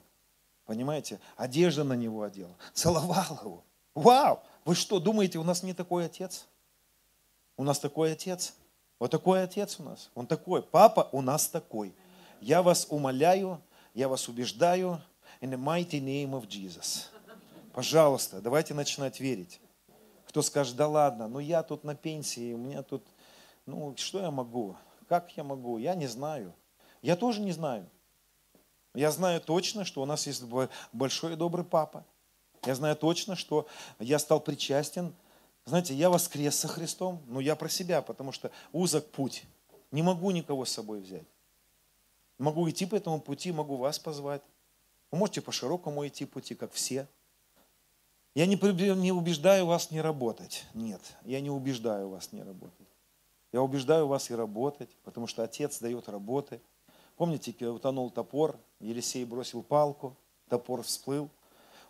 Speaker 1: Понимаете? Одежда на него одела. Целовал его. Вау! Вы что, думаете, у нас не такой отец? У нас такой отец. Вот такой отец у нас. Он такой. Папа у нас такой. Я вас умоляю, я вас убеждаю, in the mighty name of Jesus. Пожалуйста, давайте начинать верить. Кто скажет, да ладно, ну я тут на пенсии, у меня тут, ну что я могу? Как я могу? Я не знаю. Я тоже не знаю. Я знаю точно, что у нас есть большой и добрый папа. Я знаю точно, что я стал причастен. Знаете, я воскрес со Христом, но я про себя, потому что узок путь. Не могу никого с собой взять. Могу идти по этому пути, могу вас позвать. Вы можете по широкому идти пути, как все. Я не, не убеждаю вас не работать. Нет, я не убеждаю вас не работать. Я убеждаю вас и работать, потому что Отец дает работы. Помните, утонул топор, Елисей бросил палку, топор всплыл.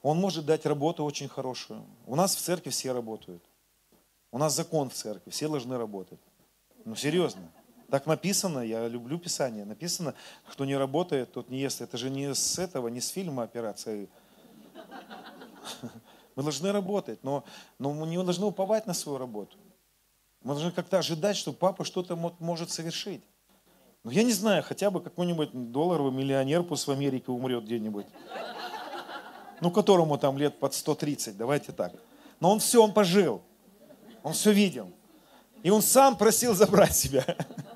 Speaker 1: Он может дать работу очень хорошую. У нас в церкви все работают. У нас закон в церкви, все должны работать. Ну, серьезно. Так написано, я люблю Писание, написано, кто не работает, тот не ест. Это же не с этого, не с фильма операции. Мы должны работать, но, но мы не должны уповать на свою работу. Мы должны как-то ожидать, что папа что-то может совершить. Ну, я не знаю, хотя бы какой-нибудь долларовый миллионер пусть в Америке умрет где-нибудь. Ну, которому там лет под 130, давайте так. Но он все, он пожил. Он все видел. И он сам просил забрать себя.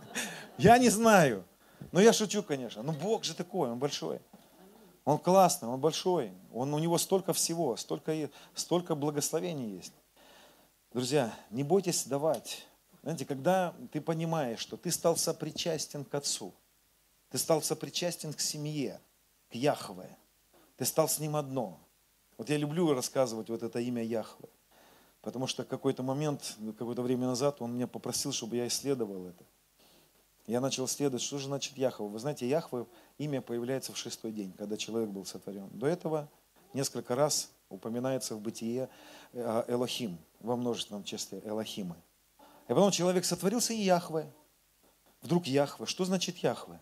Speaker 1: Я не знаю. Но я шучу, конечно. Но Бог же такой, Он большой. Он классный, Он большой. Он, у Него столько всего, столько, столько благословений есть. Друзья, не бойтесь давать. Знаете, когда ты понимаешь, что ты стал сопричастен к Отцу, ты стал сопричастен к семье, к Яхве, ты стал с Ним одно. Вот я люблю рассказывать вот это имя Яхве, потому что какой-то момент, какое-то время назад он меня попросил, чтобы я исследовал это. Я начал исследовать, что же значит Яхва. Вы знаете, Яхва, имя появляется в шестой день, когда человек был сотворен. До этого несколько раз упоминается в бытие э, Элохим, во множественном числе Элохимы. И потом человек сотворился и Яхве. Вдруг Яхве. Что значит Яхве?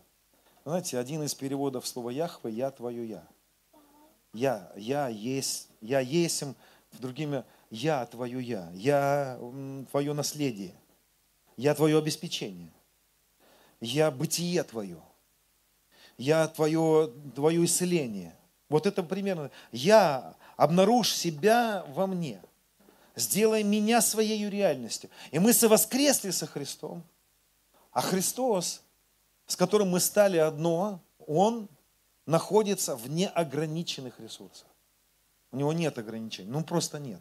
Speaker 1: Знаете, один из переводов слова Яхве – «я твое я». Я, я есть, я есим, другими, я твое я, я твое наследие, я твое обеспечение я бытие твое, я твое, твое исцеление. Вот это примерно. Я обнаружь себя во мне. Сделай меня своей реальностью. И мы совоскресли со Христом. А Христос, с которым мы стали одно, Он находится в неограниченных ресурсах. У него нет ограничений. Ну, просто нет.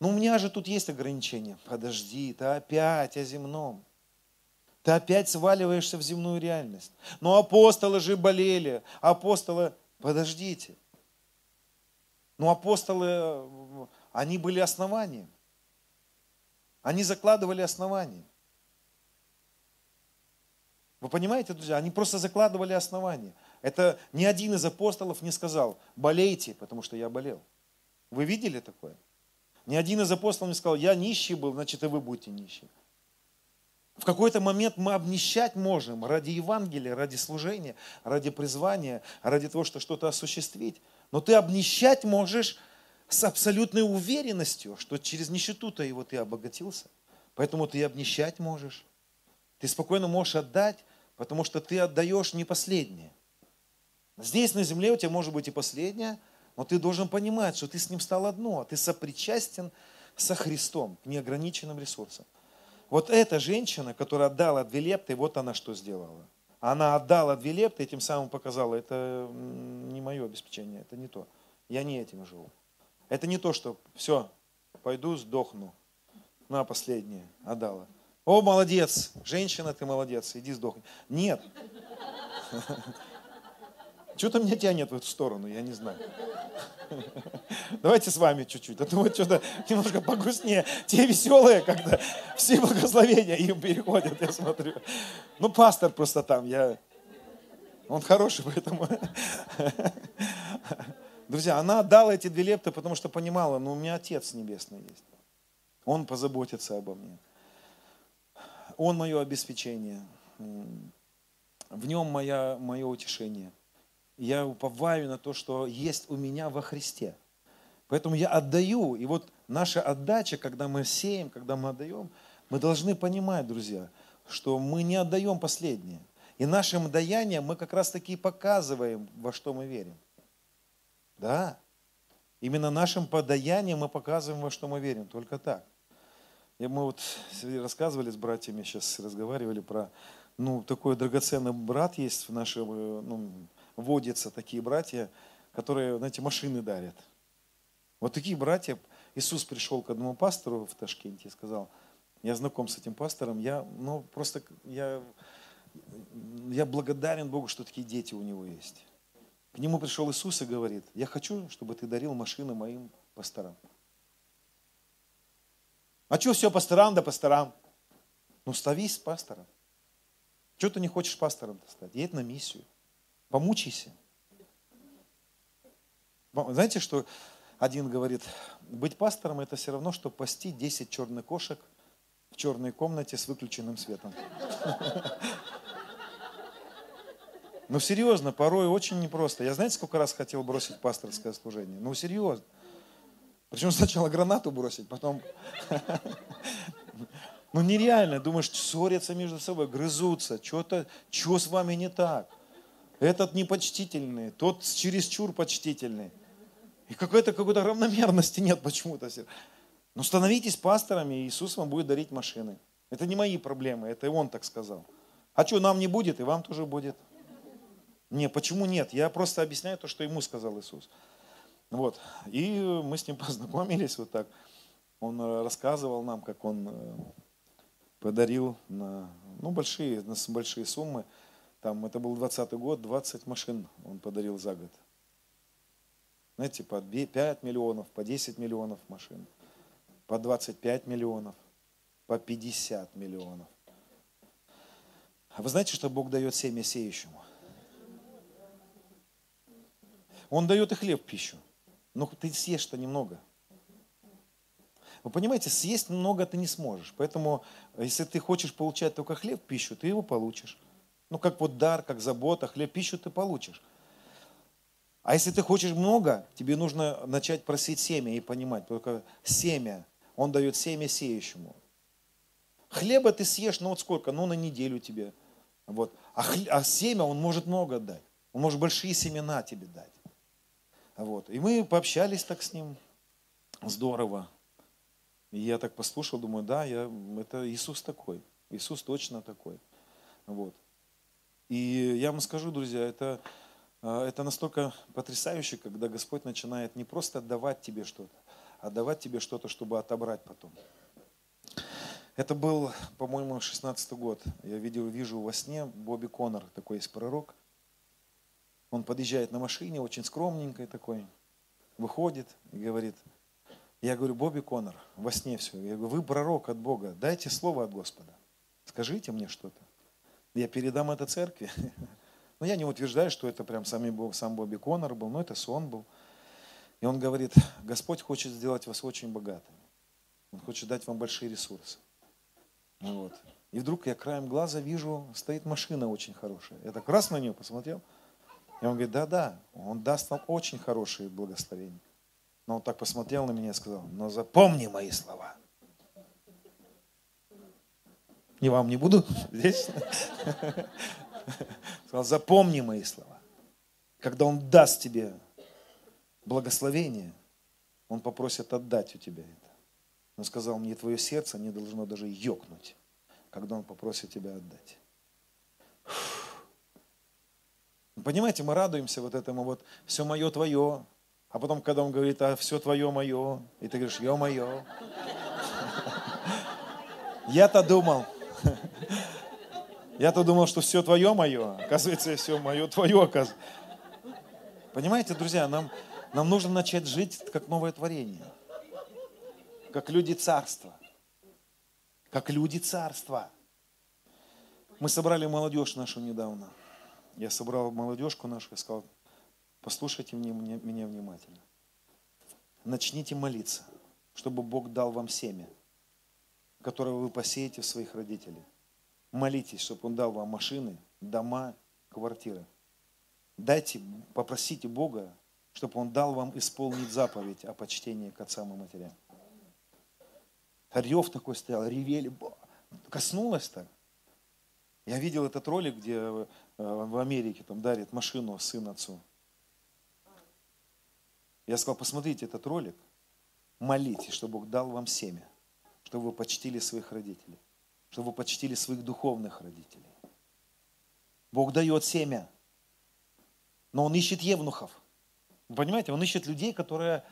Speaker 1: Ну, у меня же тут есть ограничения. Подожди, ты опять о земном. Ты опять сваливаешься в земную реальность. Но апостолы же болели. Апостолы, подождите. Но апостолы, они были основанием. Они закладывали основания. Вы понимаете, друзья, они просто закладывали основания. Это ни один из апостолов не сказал, болейте, потому что я болел. Вы видели такое? Ни один из апостолов не сказал, я нищий был, значит и вы будете нищие. В какой-то момент мы обнищать можем ради Евангелия, ради служения, ради призвания, ради того, что что-то осуществить. Но ты обнищать можешь с абсолютной уверенностью, что через нищету-то его ты обогатился. Поэтому ты обнищать можешь. Ты спокойно можешь отдать, потому что ты отдаешь не последнее. Здесь на земле у тебя может быть и последнее, но ты должен понимать, что ты с ним стал одно, ты сопричастен со Христом к неограниченным ресурсам. Вот эта женщина, которая отдала две лепты, вот она что сделала. Она отдала две лепты и тем самым показала, это не мое обеспечение, это не то. Я не этим живу. Это не то, что все, пойду сдохну. На последнее отдала. О, молодец, женщина, ты молодец, иди сдохни. Нет. Что-то меня тянет в эту сторону, я не знаю. Давайте с вами чуть-чуть. А то вот что-то немножко погрустнее. Те веселые, когда все благословения им переходят, я смотрю. Ну, пастор просто там, я... Он хороший, поэтому... Друзья, она отдала эти две лепты, потому что понимала, ну, у меня Отец Небесный есть. Он позаботится обо мне. Он мое обеспечение. В нем моя, мое утешение. Я уповаю на то, что есть у меня во Христе. Поэтому я отдаю. И вот наша отдача, когда мы сеем, когда мы отдаем, мы должны понимать, друзья, что мы не отдаем последнее. И нашим даянием мы как раз таки показываем, во что мы верим. Да. Именно нашим подаянием мы показываем, во что мы верим. Только так. И мы вот рассказывали с братьями, сейчас разговаривали про, ну, такой драгоценный брат есть в нашем, э, ну, водятся такие братья, которые, знаете, машины дарят. Вот такие братья, Иисус пришел к одному пастору в Ташкенте и сказал, я знаком с этим пастором, я, ну, просто, я, я благодарен Богу, что такие дети у него есть. К нему пришел Иисус и говорит, я хочу, чтобы ты дарил машины моим пасторам. А что все пасторам да пасторам? Ну, ставись пастором. Чего ты не хочешь пастором стать? Едь на миссию. Помучайся. Знаете, что один говорит, быть пастором это все равно, что пасти 10 черных кошек в черной комнате с выключенным светом. Ну, серьезно, порой очень непросто. Я знаете, сколько раз хотел бросить пасторское служение? Ну, серьезно. Причем сначала гранату бросить, потом... Ну, нереально. Думаешь, ссорятся между собой, грызутся. Что-то, что с вами не так? Этот непочтительный, тот чересчур почтительный. И какой-то какой-то равномерности нет почему-то. Но становитесь пасторами, и Иисус вам будет дарить машины. Это не мои проблемы, это и Он так сказал. А что, нам не будет, и вам тоже будет. Не, почему нет? Я просто объясняю то, что ему сказал Иисус. Вот. И мы с ним познакомились вот так. Он э, рассказывал нам, как он э, подарил на ну, большие, на большие суммы. Там, это был 20 год, 20 машин он подарил за год. Знаете, по 5 миллионов, по 10 миллионов машин, по 25 миллионов, по 50 миллионов. А вы знаете, что Бог дает семя сеющему? Он дает и хлеб пищу. Но ты съешь-то немного. Вы понимаете, съесть много ты не сможешь. Поэтому, если ты хочешь получать только хлеб пищу, ты его получишь. Ну, как вот дар, как забота, хлеб, пищу ты получишь. А если ты хочешь много, тебе нужно начать просить семя и понимать, только семя, он дает семя сеющему. Хлеба ты съешь, ну вот сколько, ну на неделю тебе. Вот. А, хлеб, а семя он может много дать. Он может большие семена тебе дать. Вот. И мы пообщались так с ним. Здорово. И я так послушал, думаю, да, я, это Иисус такой. Иисус точно такой. Вот. И я вам скажу, друзья, это, а, это настолько потрясающе, когда Господь начинает не просто давать тебе что-то, а давать тебе что-то, чтобы отобрать потом. Это был, по-моему, 16 год. Я видел, вижу во сне Бобби Коннор, такой есть пророк. Он подъезжает на машине, очень скромненький такой, выходит и говорит, я говорю, Бобби Коннор, во сне все. Я говорю, вы пророк от Бога, дайте слово от Господа. Скажите мне что-то. Я передам это церкви. Но я не утверждаю, что это прям сам, сам Бобби Коннор был, но это сон был. И он говорит, Господь хочет сделать вас очень богатыми. Он хочет дать вам большие ресурсы. Вот. И вдруг я краем глаза вижу, стоит машина очень хорошая. Я так раз на нее посмотрел, и он говорит, да-да, он даст нам очень хорошие благословения. Но он так посмотрел на меня и сказал, но запомни мои слова. Не вам не буду здесь. Сказал, запомни мои слова. Когда он даст тебе благословение, он попросит отдать у тебя это. Он сказал, мне твое сердце не должно даже ёкнуть, когда он попросит тебя отдать. Понимаете, мы радуемся вот этому вот все мое твое, а потом, когда он говорит, а все твое мое, и ты говоришь, ё мое. Я-то думал, я-то думал, что все твое мое, оказывается, все мое твое. Понимаете, друзья, нам, нам нужно начать жить как новое творение. Как люди царства. Как люди царства. Мы собрали молодежь нашу недавно. Я собрал молодежку нашу и сказал, послушайте меня, меня внимательно. Начните молиться, чтобы Бог дал вам семя, которое вы посеете в своих родителей. Молитесь, чтобы Он дал вам машины, дома, квартиры. Дайте, попросите Бога, чтобы Он дал вам исполнить заповедь о почтении к отцам и матерям. Рев такой стоял, ревели, коснулось так. Я видел этот ролик, где в Америке там дарит машину сын отцу. Я сказал, посмотрите этот ролик, молитесь, чтобы Бог дал вам семя, чтобы вы почтили своих родителей, чтобы вы почтили своих духовных родителей. Бог дает семя, но Он ищет евнухов. Вы понимаете, Он ищет людей, которые,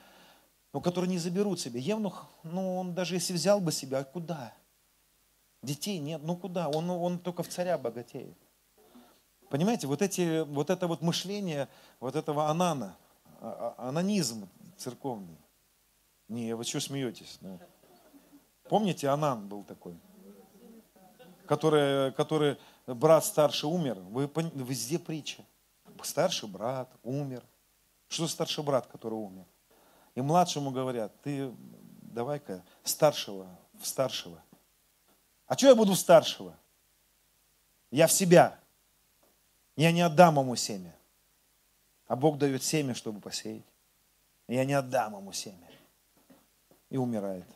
Speaker 1: ну, которые не заберут себе. Евнух, ну, он даже если взял бы себя, а куда? Детей нет, ну куда? Он, он только в царя богатеет. Понимаете, вот, эти, вот это вот мышление вот этого анана, а, а, анонизм церковный. Не, вы что смеетесь? Ну, помните, Анан был такой, который, который брат старший умер. Вы везде притча. Старший брат умер. Что старший брат, который умер? И младшему говорят, ты давай-ка старшего в старшего. А что я буду в старшего? Я в себя. Я не отдам ему семя. А Бог дает семя, чтобы посеять. Я не отдам ему семя. И умирает.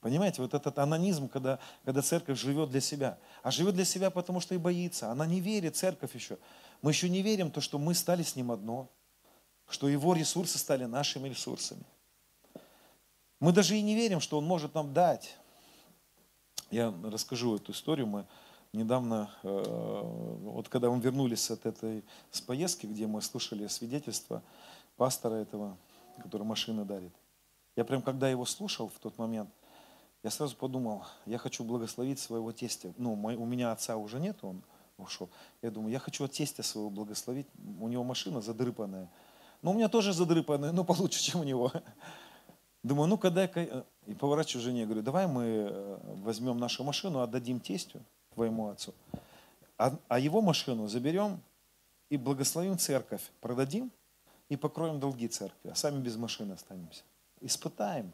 Speaker 1: Понимаете, вот этот анонизм, когда, когда церковь живет для себя. А живет для себя, потому что и боится. Она не верит, церковь еще. Мы еще не верим то, что мы стали с ним одно. Что его ресурсы стали нашими ресурсами. Мы даже и не верим, что он может нам дать. Я расскажу эту историю. Мы недавно, э, вот когда мы вернулись от этой с поездки, где мы слушали свидетельство пастора этого, который машины дарит. Я прям когда его слушал в тот момент, я сразу подумал, я хочу благословить своего тестя. Ну, у меня отца уже нет, он ушел. Я думаю, я хочу от тестя своего благословить. У него машина задрыпанная. Ну, у меня тоже задрыпанная, но получше, чем у него. Думаю, ну, когда я... И поворачиваю жене, говорю, давай мы э, возьмем нашу машину, отдадим тестю, твоему отцу, а, а его машину заберем и благословим церковь, продадим и покроем долги церкви, а сами без машины останемся. Испытаем.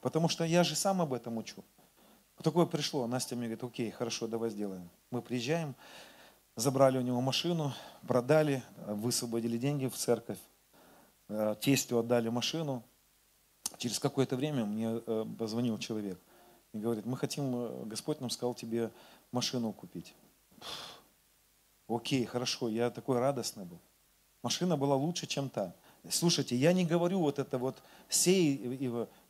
Speaker 1: Потому что я же сам об этом учу. Такое пришло, Настя мне говорит, окей, хорошо, давай сделаем. Мы приезжаем, забрали у него машину, продали, высвободили деньги в церковь, э, тестю отдали машину. Через какое-то время мне э, позвонил человек и говорит, мы хотим, э, Господь нам сказал тебе машину купить. Окей, хорошо, я такой радостный был. Машина была лучше, чем та. Слушайте, я не говорю вот это вот сей,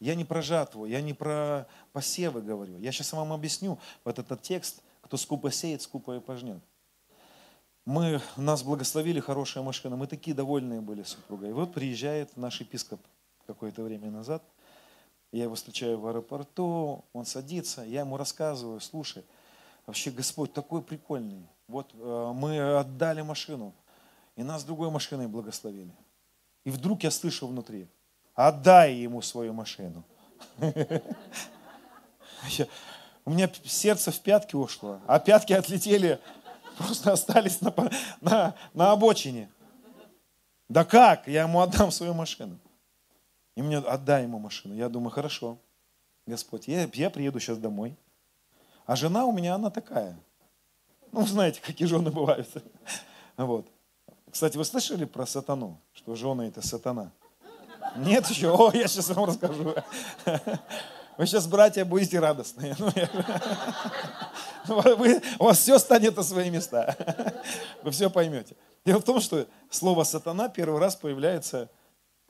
Speaker 1: я не про жатву, я не про посевы говорю. Я сейчас вам объясню вот этот текст, кто скупо сеет, скупо и пожнет. Мы, нас благословили хорошая машина, мы такие довольные были супругой. И вот приезжает наш епископ какое-то время назад, я его встречаю в аэропорту, он садится, я ему рассказываю, слушай, вообще Господь такой прикольный. Вот э, мы отдали машину, и нас другой машиной благословили. И вдруг я слышу внутри, отдай ему свою машину. У меня сердце в пятки ушло, а пятки отлетели, просто остались на, на, на обочине. Да как? Я ему отдам свою машину. И мне отдай ему машину. Я думаю, хорошо, Господь, я, я приеду сейчас домой. А жена у меня, она такая. Ну, знаете, какие жены бывают. Вот. Кстати, вы слышали про сатану, что жены это сатана? Нет еще? О, я сейчас вам расскажу. Вы сейчас, братья, будете радостные. Ну, вы, у вас все станет на свои места. Вы все поймете. Дело в том, что слово сатана первый раз появляется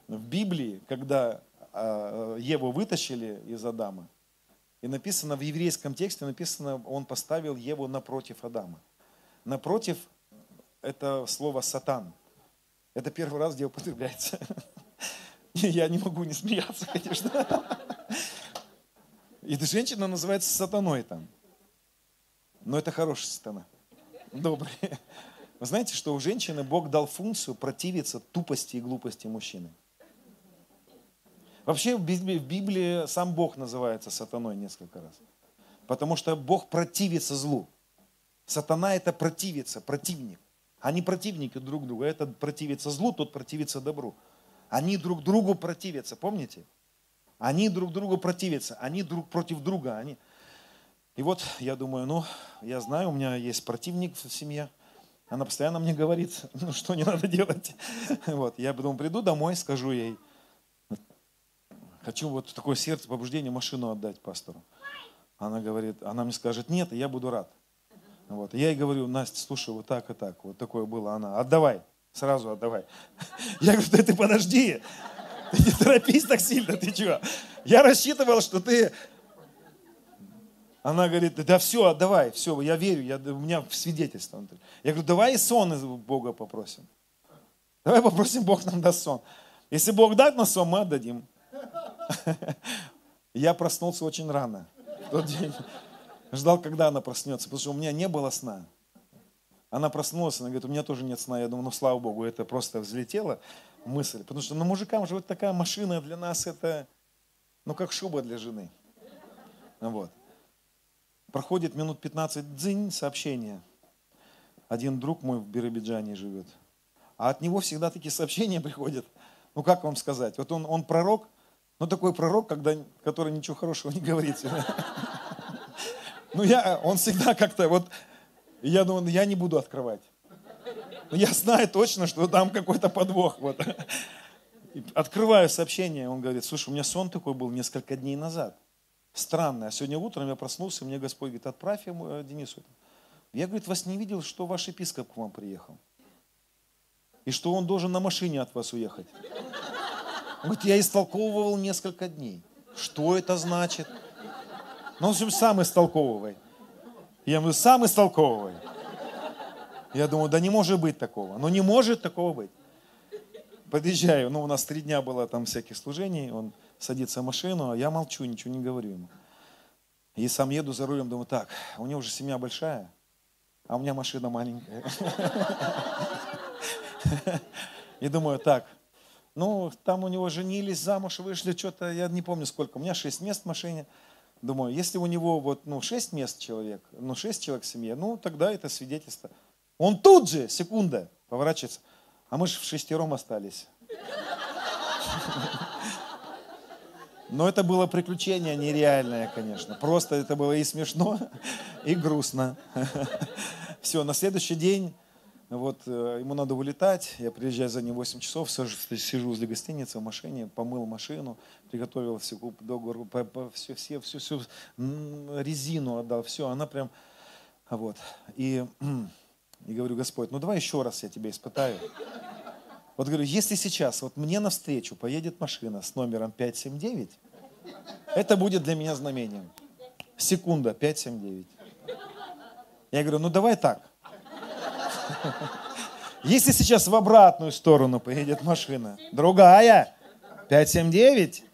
Speaker 1: в Библии, когда а, Еву вытащили из Адама. И написано в еврейском тексте, написано, он поставил Еву напротив Адама. Напротив это слово «сатан». Это первый раз, где употребляется. Я не могу не смеяться, конечно. И женщина называется сатаной там. Но это хорошая сатана. Добрый. Вы знаете, что у женщины Бог дал функцию противиться тупости и глупости мужчины. Вообще в Библии, сам Бог называется сатаной несколько раз. Потому что Бог противится злу. Сатана это противится, противник. Они противники друг друга. Этот противится злу, тот противится добру. Они друг другу противятся, помните? Они друг другу противятся, они друг против друга. Они... И вот я думаю, ну, я знаю, у меня есть противник в семье, она постоянно мне говорит, ну что не надо делать. Вот, я потом приду домой, скажу ей, хочу вот такое сердце побуждение машину отдать пастору. Она говорит, она мне скажет, нет, я буду рад. Вот. Я ей говорю, Настя, слушай, вот так и так, вот такое было. Она, отдавай, сразу отдавай. Я говорю, да ты подожди, ты не торопись так сильно, ты чего? Я рассчитывал, что ты она говорит, да все, отдавай, все, я верю, я, у меня свидетельство. Я говорю, давай и сон из Бога попросим. Давай попросим, Бог нам даст сон. Если Бог даст на сон, мы отдадим. Я проснулся очень рано в тот день. Ждал, когда она проснется, потому что у меня не было сна. Она проснулась, она говорит, у меня тоже нет сна. Я думаю, ну слава Богу, это просто взлетело мысль. Потому что ну, мужикам же вот такая машина для нас, это ну как шуба для жены. Вот. Проходит минут 15, дзынь, сообщение. Один друг мой в Биробиджане живет. А от него всегда такие сообщения приходят. Ну, как вам сказать? Вот он, он пророк, но такой пророк, когда, который ничего хорошего не говорит. Ну, я, он всегда как-то вот, я думаю, я не буду открывать. Но я знаю точно, что там какой-то подвох. Вот. Открываю сообщение, он говорит, слушай, у меня сон такой был несколько дней назад странное. А сегодня утром я проснулся, мне Господь говорит, отправь ему э, Денису. Я, говорит, вас не видел, что ваш епископ к вам приехал. И что он должен на машине от вас уехать. Он говорит, я истолковывал несколько дней. Что это значит? Ну, в общем, сам истолковывай. Я говорю, сам истолковывай. Я думаю, да не может быть такого. Ну, не может такого быть. Подъезжаю, ну, у нас три дня было там всяких служений, он садится в машину, а я молчу, ничего не говорю ему. И сам еду за рулем, думаю, так, у него уже семья большая, а у меня машина маленькая. И думаю, так, ну, там у него женились, замуж вышли, что-то, я не помню сколько, у меня шесть мест в машине. Думаю, если у него вот, ну, шесть мест человек, ну, шесть человек в семье, ну, тогда это свидетельство. Он тут же, секунда, поворачивается, а мы же в шестером остались. Но это было приключение нереальное, конечно. Просто это было и смешно, и грустно. Все, на следующий день вот э, ему надо вылетать, я приезжаю за ним 8 часов, сижу возле гостиницы в машине, помыл машину, приготовил всю договор, все, все, все, все, резину отдал, все, она прям, вот. И, и говорю, Господь, ну давай еще раз я тебя испытаю. Вот говорю, если сейчас вот мне навстречу поедет машина с номером 579, это будет для меня знамением. Секунда, 579. Я говорю, ну давай так. Если сейчас в обратную сторону поедет машина, другая, 579,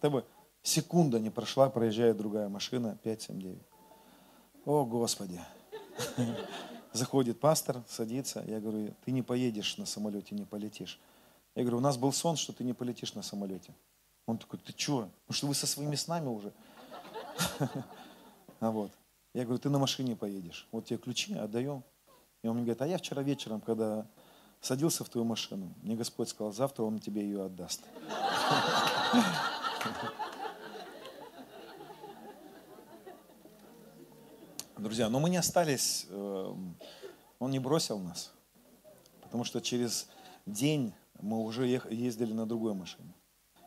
Speaker 1: это секунда не прошла, проезжает другая машина, 579. О, Господи. Заходит пастор, садится. Я говорю, ты не поедешь на самолете, не полетишь. Я говорю, у нас был сон, что ты не полетишь на самолете. Он такой, ты что? Ну что вы со своими снами уже? А вот. Я говорю, ты на машине поедешь. Вот тебе ключи, отдаем. И он мне говорит, а я вчера вечером, когда садился в твою машину, мне Господь сказал, завтра он тебе ее отдаст. Друзья, но мы не остались, эм, он не бросил нас, потому что через день мы уже ездили на другой машине.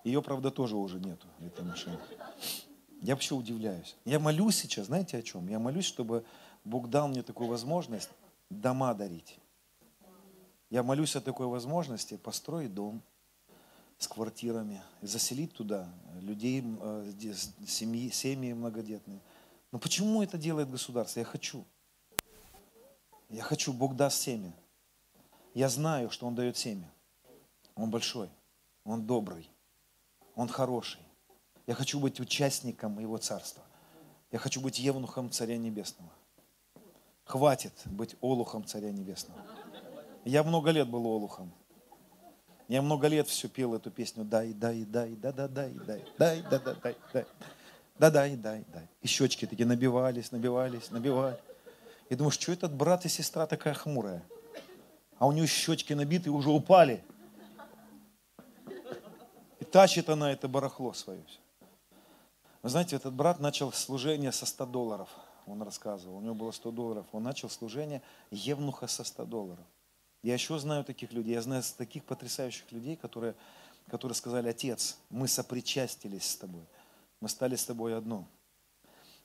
Speaker 1: Ее, правда, тоже уже нету, этой машины. Я вообще удивляюсь. Я молюсь сейчас, знаете о чем? Я молюсь, чтобы Бог дал мне такую возможность дома дарить. Я молюсь о такой возможности построить дом с квартирами, заселить туда людей, э, семьи, семьи многодетные, но почему это делает государство? Я хочу. Я хочу, Бог даст семя. Я знаю, что Он дает семя. Он большой, Он добрый, Он хороший. Я хочу быть участником Его Царства. Я хочу быть евнухом Царя Небесного. Хватит быть олухом Царя Небесного. Я много лет был олухом. Я много лет все пел эту песню. Дай, дай, дай, да, да, дай, дай, дай, да, да, дай, дай. Да, дай, дай, дай. И щечки такие набивались, набивались, набивали. И думаешь, что этот брат и сестра такая хмурая? А у нее щечки набиты уже упали. И тащит она это барахло свое. Вы знаете, этот брат начал служение со 100 долларов. Он рассказывал, у него было 100 долларов. Он начал служение евнуха со 100 долларов. Я еще знаю таких людей. Я знаю таких потрясающих людей, которые, которые сказали, отец, мы сопричастились с тобой. Мы стали с тобой одно.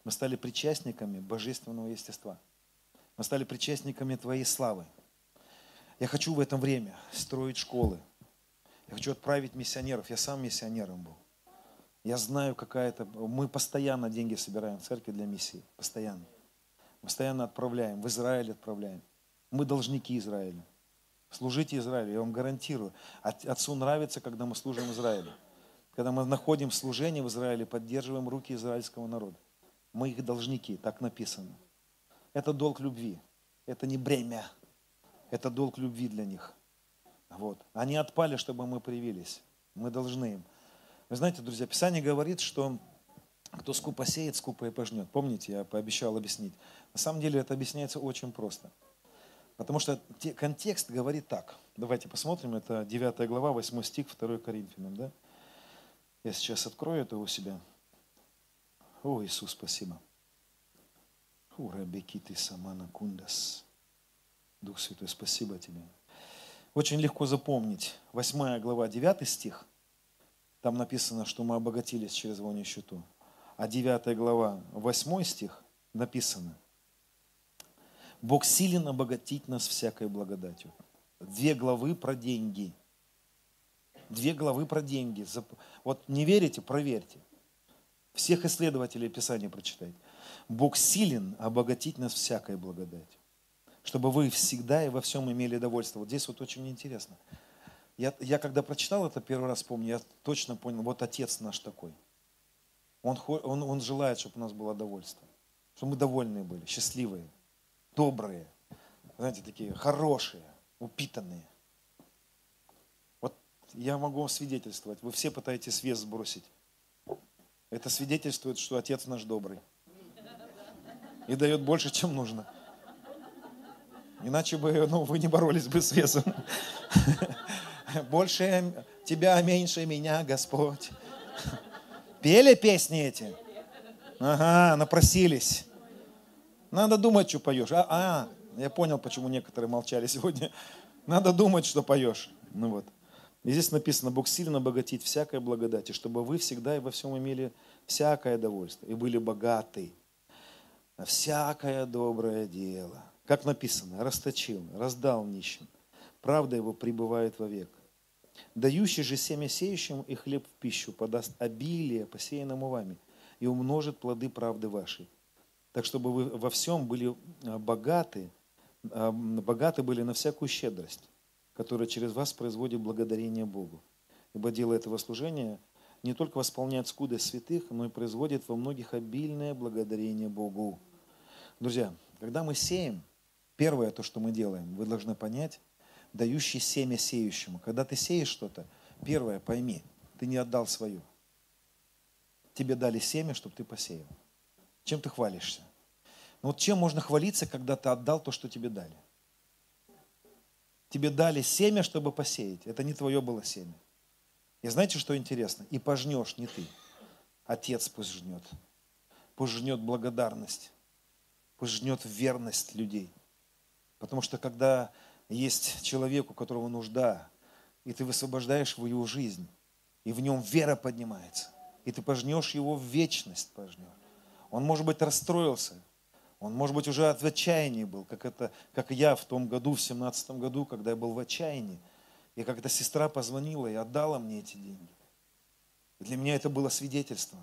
Speaker 1: Мы стали причастниками божественного естества. Мы стали причастниками Твоей славы. Я хочу в это время строить школы. Я хочу отправить миссионеров. Я сам миссионером был. Я знаю, какая это... Мы постоянно деньги собираем в церкви для миссии. Постоянно. Постоянно отправляем. В Израиль отправляем. Мы должники Израиля. Служите Израилю, я вам гарантирую. Отцу нравится, когда мы служим Израилю. Когда мы находим служение в Израиле, поддерживаем руки израильского народа. Мы их должники, так написано. Это долг любви. Это не бремя. Это долг любви для них. Вот. Они отпали, чтобы мы привились. Мы должны им. Вы знаете, друзья, Писание говорит, что кто скупо сеет, скупо и пожнет. Помните, я пообещал объяснить. На самом деле это объясняется очень просто. Потому что контекст говорит так. Давайте посмотрим, это 9 глава, 8 стих, 2 Коринфянам. Да? Я сейчас открою это у себя. О, Иисус, спасибо. Урабекиты самана кундас. Дух Святой, спасибо тебе. Очень легко запомнить. Восьмая глава, 9 стих. Там написано, что мы обогатились через его нищету. А 9 глава, 8 стих написано. Бог силен обогатить нас всякой благодатью. Две главы про деньги – две главы про деньги. Вот не верите, проверьте. Всех исследователей Писания прочитайте. Бог силен обогатить нас всякой благодатью, чтобы вы всегда и во всем имели довольство. Вот здесь вот очень интересно. Я, я когда прочитал это первый раз, помню, я точно понял, вот Отец наш такой. Он, он, он желает, чтобы у нас было довольство. Чтобы мы довольные были, счастливые, добрые, знаете, такие хорошие, упитанные я могу свидетельствовать. Вы все пытаетесь вес сбросить. Это свидетельствует, что Отец наш добрый. И дает больше, чем нужно. Иначе бы ну, вы не боролись бы с весом. Больше тебя, меньше меня, Господь. Пели песни эти? Ага, напросились. Надо думать, что поешь. А, а, я понял, почему некоторые молчали сегодня. Надо думать, что поешь. Ну вот. И здесь написано, Бог сильно обогатит всякой благодати, чтобы вы всегда и во всем имели всякое довольство и были богаты всякое доброе дело. Как написано, расточил, раздал нищим. Правда его пребывает вовек. Дающий же семя сеющим и хлеб в пищу подаст обилие посеянному вами и умножит плоды правды вашей. Так чтобы вы во всем были а, богаты, а, богаты были на всякую щедрость которое через вас производит благодарение Богу. Ибо дело этого служения не только восполняет скудость святых, но и производит во многих обильное благодарение Богу. Друзья, когда мы сеем, первое то, что мы делаем, вы должны понять, дающий семя сеющему. Когда ты сеешь что-то, первое, пойми, ты не отдал свое. Тебе дали семя, чтобы ты посеял. Чем ты хвалишься? Ну вот чем можно хвалиться, когда ты отдал то, что тебе дали? Тебе дали семя, чтобы посеять. Это не твое было семя. И знаете, что интересно? И пожнешь не ты. Отец пусть жнет. Пусть жнет благодарность. Пусть жнет верность людей. Потому что когда есть человек, у которого нужда, и ты высвобождаешь его жизнь, и в нем вера поднимается, и ты пожнешь его в вечность, пожнешь. Он, может быть, расстроился, он, может быть, уже от отчаяния был, как, это, как я в том году, в семнадцатом году, когда я был в отчаянии. И эта сестра позвонила и отдала мне эти деньги. И для меня это было свидетельство.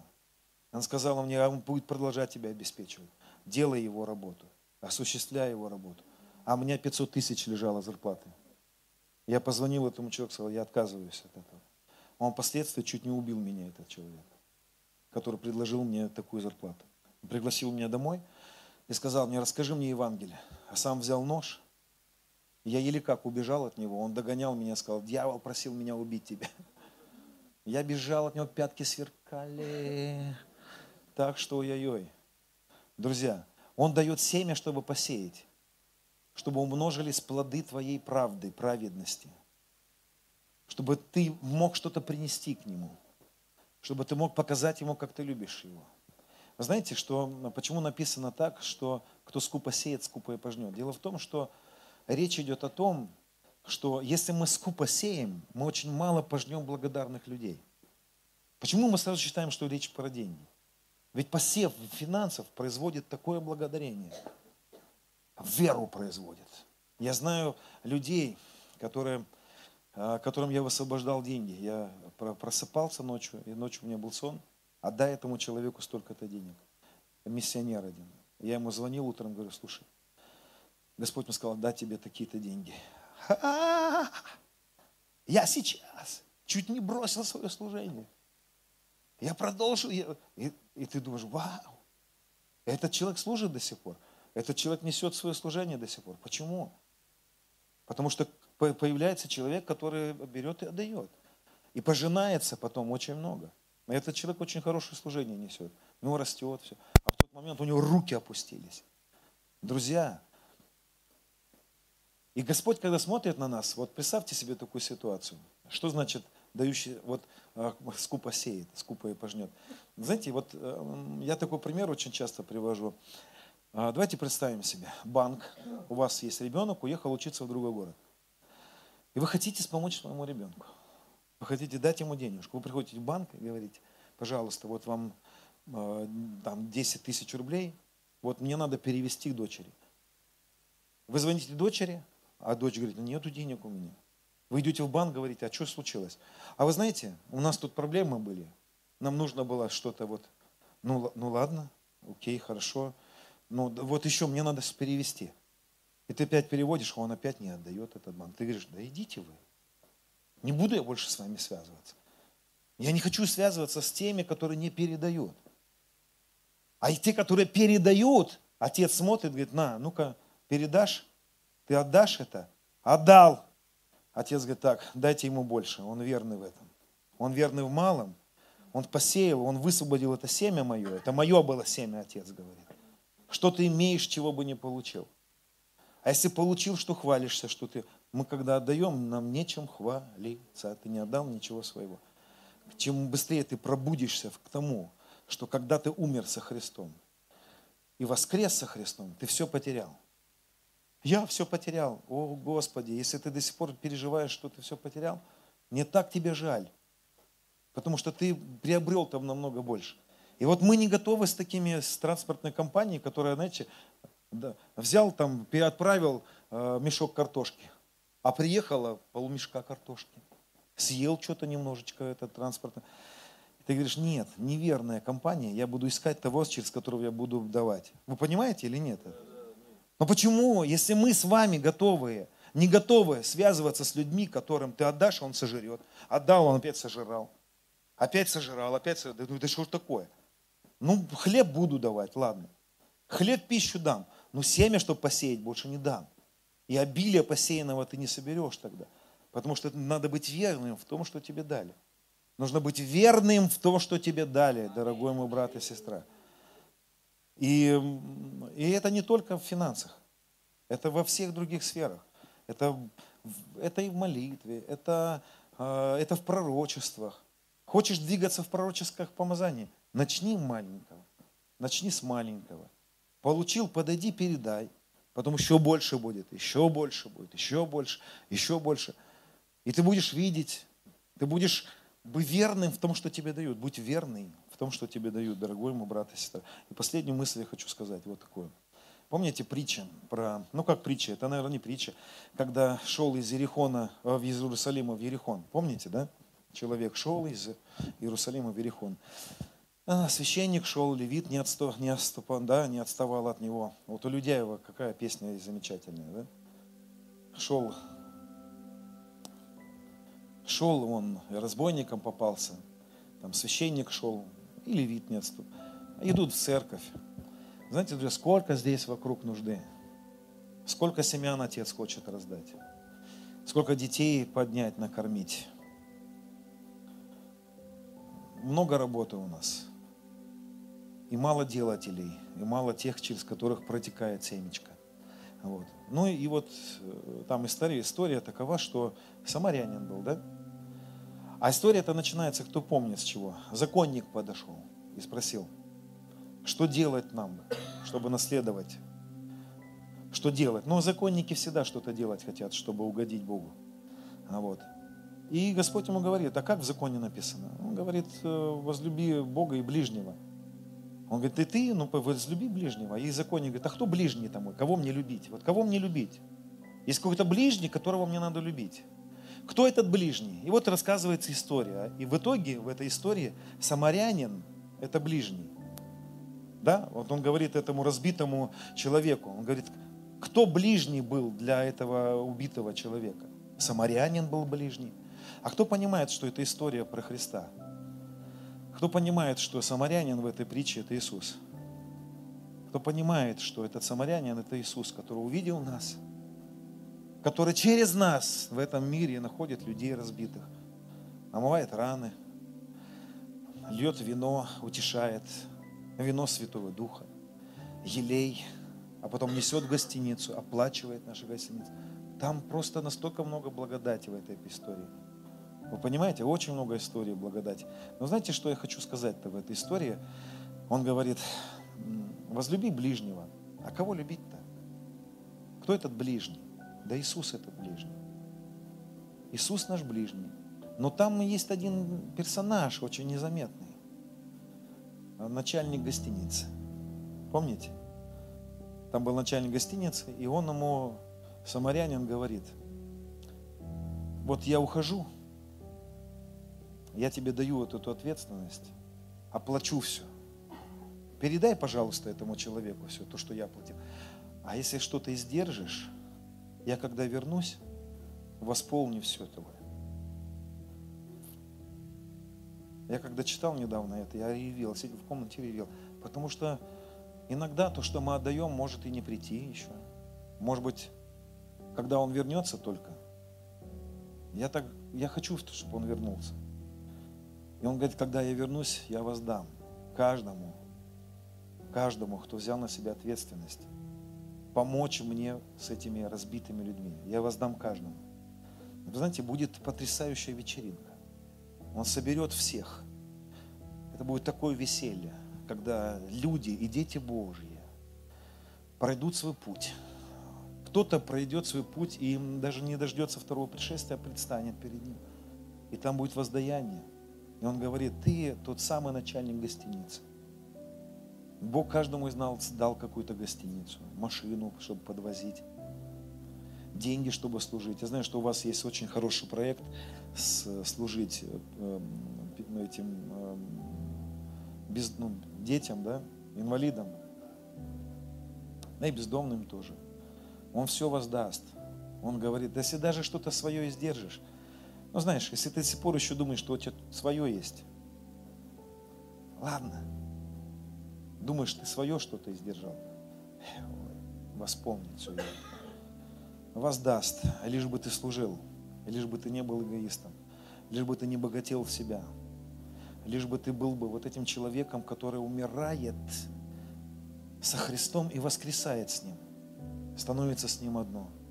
Speaker 1: Она сказала мне, а он будет продолжать тебя обеспечивать. Делай его работу, осуществляй его работу. А у меня 500 тысяч лежало зарплаты. Я позвонил этому человеку, сказал, я отказываюсь от этого. Он впоследствии чуть не убил меня, этот человек, который предложил мне такую зарплату. Он пригласил меня домой – и сказал мне, расскажи мне Евангелие. А сам взял нож. Я еле как убежал от него. Он догонял меня, сказал, дьявол просил меня убить тебя. Я бежал от него, пятки сверкали. Так что ой-ой-ой. Друзья, он дает семя, чтобы посеять, чтобы умножились плоды твоей правды, праведности, чтобы ты мог что-то принести к нему, чтобы ты мог показать ему, как ты любишь его. Вы знаете, что, почему написано так, что кто скупо сеет, скупо и пожнет? Дело в том, что речь идет о том, что если мы скупо сеем, мы очень мало пожнем благодарных людей. Почему мы сразу считаем, что речь про деньги? Ведь посев финансов производит такое благодарение. Веру производит. Я знаю людей, которые, а, которым я высвобождал деньги. Я просыпался ночью, и ночью у меня был сон. Отдай этому человеку столько-то денег. Миссионер один. Я ему звонил утром, говорю, слушай, Господь мне сказал, дать тебе такие-то деньги. Я сейчас чуть не бросил свое служение. Я продолжил. И, и ты думаешь, вау, этот человек служит до сих пор. Этот человек несет свое служение до сих пор. Почему? Потому что появляется человек, который берет и отдает. И пожинается потом очень много. И этот человек очень хорошее служение несет. У него растет все. А в тот момент у него руки опустились. Друзья, и Господь, когда смотрит на нас, вот представьте себе такую ситуацию. Что значит дающий, вот а, скупо сеет, скупо и пожнет. Знаете, вот э, я такой пример очень часто привожу. А, давайте представим себе, банк, у вас есть ребенок, уехал учиться в другой город. И вы хотите помочь своему ребенку. Вы хотите дать ему денежку. Вы приходите в банк и говорите, пожалуйста, вот вам э, там 10 тысяч рублей, вот мне надо перевести к дочери. Вы звоните дочери, а дочь говорит, нету денег у меня. Вы идете в банк, говорите, а что случилось? А вы знаете, у нас тут проблемы были. Нам нужно было что-то вот, ну, ну ладно, окей, хорошо. Ну вот еще мне надо перевести. И ты опять переводишь, а он опять не отдает этот банк. Ты говоришь, да идите вы. Не буду я больше с вами связываться. Я не хочу связываться с теми, которые не передают. А и те, которые передают, отец смотрит, говорит, на, ну-ка, передашь, ты отдашь это? Отдал. Отец говорит, так, дайте ему больше, он верный в этом. Он верный в малом, он посеял, он высвободил это семя мое. Это мое было семя, отец говорит. Что ты имеешь, чего бы не получил. А если получил, что хвалишься, что ты... Мы когда отдаем, нам нечем хвалиться. Ты не отдал ничего своего. Чем быстрее ты пробудишься к тому, что когда ты умер со Христом и воскрес со Христом, ты все потерял. Я все потерял. О, Господи, если ты до сих пор переживаешь, что ты все потерял, мне так тебе жаль. Потому что ты приобрел там намного больше. И вот мы не готовы с такими, с транспортной компанией, которая, знаете, да, взял там, переотправил э, мешок картошки, а приехала полумешка картошки. Съел что-то немножечко этот транспорт. Ты говоришь, нет, неверная компания, я буду искать того, через которого я буду давать. Вы понимаете или нет? Но почему, если мы с вами готовые, не готовы связываться с людьми, которым ты отдашь, он сожрет. Отдал, он опять сожрал. Опять сожрал, опять сожрал. Да, да что ж такое? Ну, хлеб буду давать, ладно. Хлеб пищу дам, но семя, чтобы посеять, больше не дам. И обилие посеянного ты не соберешь тогда. Потому что надо быть верным в том, что тебе дали. Нужно быть верным в том, что тебе дали, дорогой мой брат и сестра. И, и это не только в финансах, это во всех других сферах. Это, это и в молитве, это, а, это в пророчествах. Хочешь двигаться в пророческих помазаниях? Начни маленького. Начни с маленького. Получил, подойди, передай. Потом еще больше будет, еще больше будет, еще больше, еще больше. И ты будешь видеть, ты будешь быть верным в том, что тебе дают. Будь верным в том, что тебе дают, дорогой мой брат и сестра. И последнюю мысль я хочу сказать вот такую. Помните притча про, ну как притча, это, наверное, не притча, когда шел из Ерихона э, в Иерусалима в Ерихон. Помните, да? Человек шел из Иерусалима в Ерихон. А, священник шел, левит не, отстав, не, отступал, да, не отставал от него. Вот у Людяева какая песня замечательная, да? Шел, шел он, разбойником попался, там священник шел, и левит не отступал. Идут в церковь. Знаете, друзья, сколько здесь вокруг нужды? Сколько семян Отец хочет раздать? Сколько детей поднять, накормить? Много работы у нас. И мало делателей, и мало тех, через которых протекает семечко. Вот. Ну и вот э, там история, история такова, что самарянин был, да? А история это начинается, кто помнит с чего. Законник подошел и спросил, что делать нам, чтобы наследовать? Что делать? Ну, законники всегда что-то делать хотят, чтобы угодить Богу. А вот. И Господь ему говорит, а как в законе написано? Он говорит, «Э, возлюби Бога и ближнего. Он говорит, и ты, ну, возлюби ближнего. И законник говорит, а кто ближний там мой? Кого мне любить? Вот кого мне любить? Есть какой-то ближний, которого мне надо любить. Кто этот ближний? И вот рассказывается история. И в итоге в этой истории самарянин – это ближний. Да? Вот он говорит этому разбитому человеку. Он говорит, кто ближний был для этого убитого человека? Самарянин был ближний. А кто понимает, что это история про Христа? Кто понимает, что самарянин в этой притче – это Иисус? Кто понимает, что этот самарянин – это Иисус, который увидел нас, который через нас в этом мире находит людей разбитых, омывает раны, льет вино, утешает, вино Святого Духа, елей, а потом несет в гостиницу, оплачивает нашу гостиницу. Там просто настолько много благодати в этой истории – вы понимаете, очень много историй благодати. Но знаете, что я хочу сказать-то в этой истории? Он говорит, возлюби ближнего. А кого любить-то? Кто этот ближний? Да Иисус это ближний. Иисус наш ближний. Но там есть один персонаж, очень незаметный. Начальник гостиницы. Помните? Там был начальник гостиницы, и он ему, самарянин, говорит, вот я ухожу, я тебе даю вот эту ответственность, оплачу все. Передай, пожалуйста, этому человеку все то, что я платил. А если что-то издержишь, я когда вернусь, восполню все твое. Я когда читал недавно это, я ревел, сидел в комнате ревел. Потому что иногда то, что мы отдаем, может и не прийти еще. Может быть, когда он вернется только. Я так, я хочу, чтобы он вернулся. И он говорит, когда я вернусь, я воздам каждому, каждому, кто взял на себя ответственность, помочь мне с этими разбитыми людьми. Я воздам каждому. Вы знаете, будет потрясающая вечеринка. Он соберет всех. Это будет такое веселье, когда люди и дети Божьи пройдут свой путь. Кто-то пройдет свой путь и им даже не дождется второго пришествия, а предстанет перед ним. И там будет воздаяние. И он говорит, ты тот самый начальник гостиницы. Бог каждому из нас дал какую-то гостиницу, машину, чтобы подвозить, деньги, чтобы служить. Я знаю, что у вас есть очень хороший проект служить э, этим э, без, ну, детям, да, инвалидам, да и бездомным тоже. Он все воздаст. Он говорит, да если даже что-то свое издержишь, ну, знаешь, если ты до сих пор еще думаешь, что у тебя свое есть, ладно. Думаешь, ты свое что-то издержал. Восполнит все. Воздаст, лишь бы ты служил, лишь бы ты не был эгоистом, лишь бы ты не богател в себя, лишь бы ты был бы вот этим человеком, который умирает со Христом и воскресает с Ним, становится с Ним одно –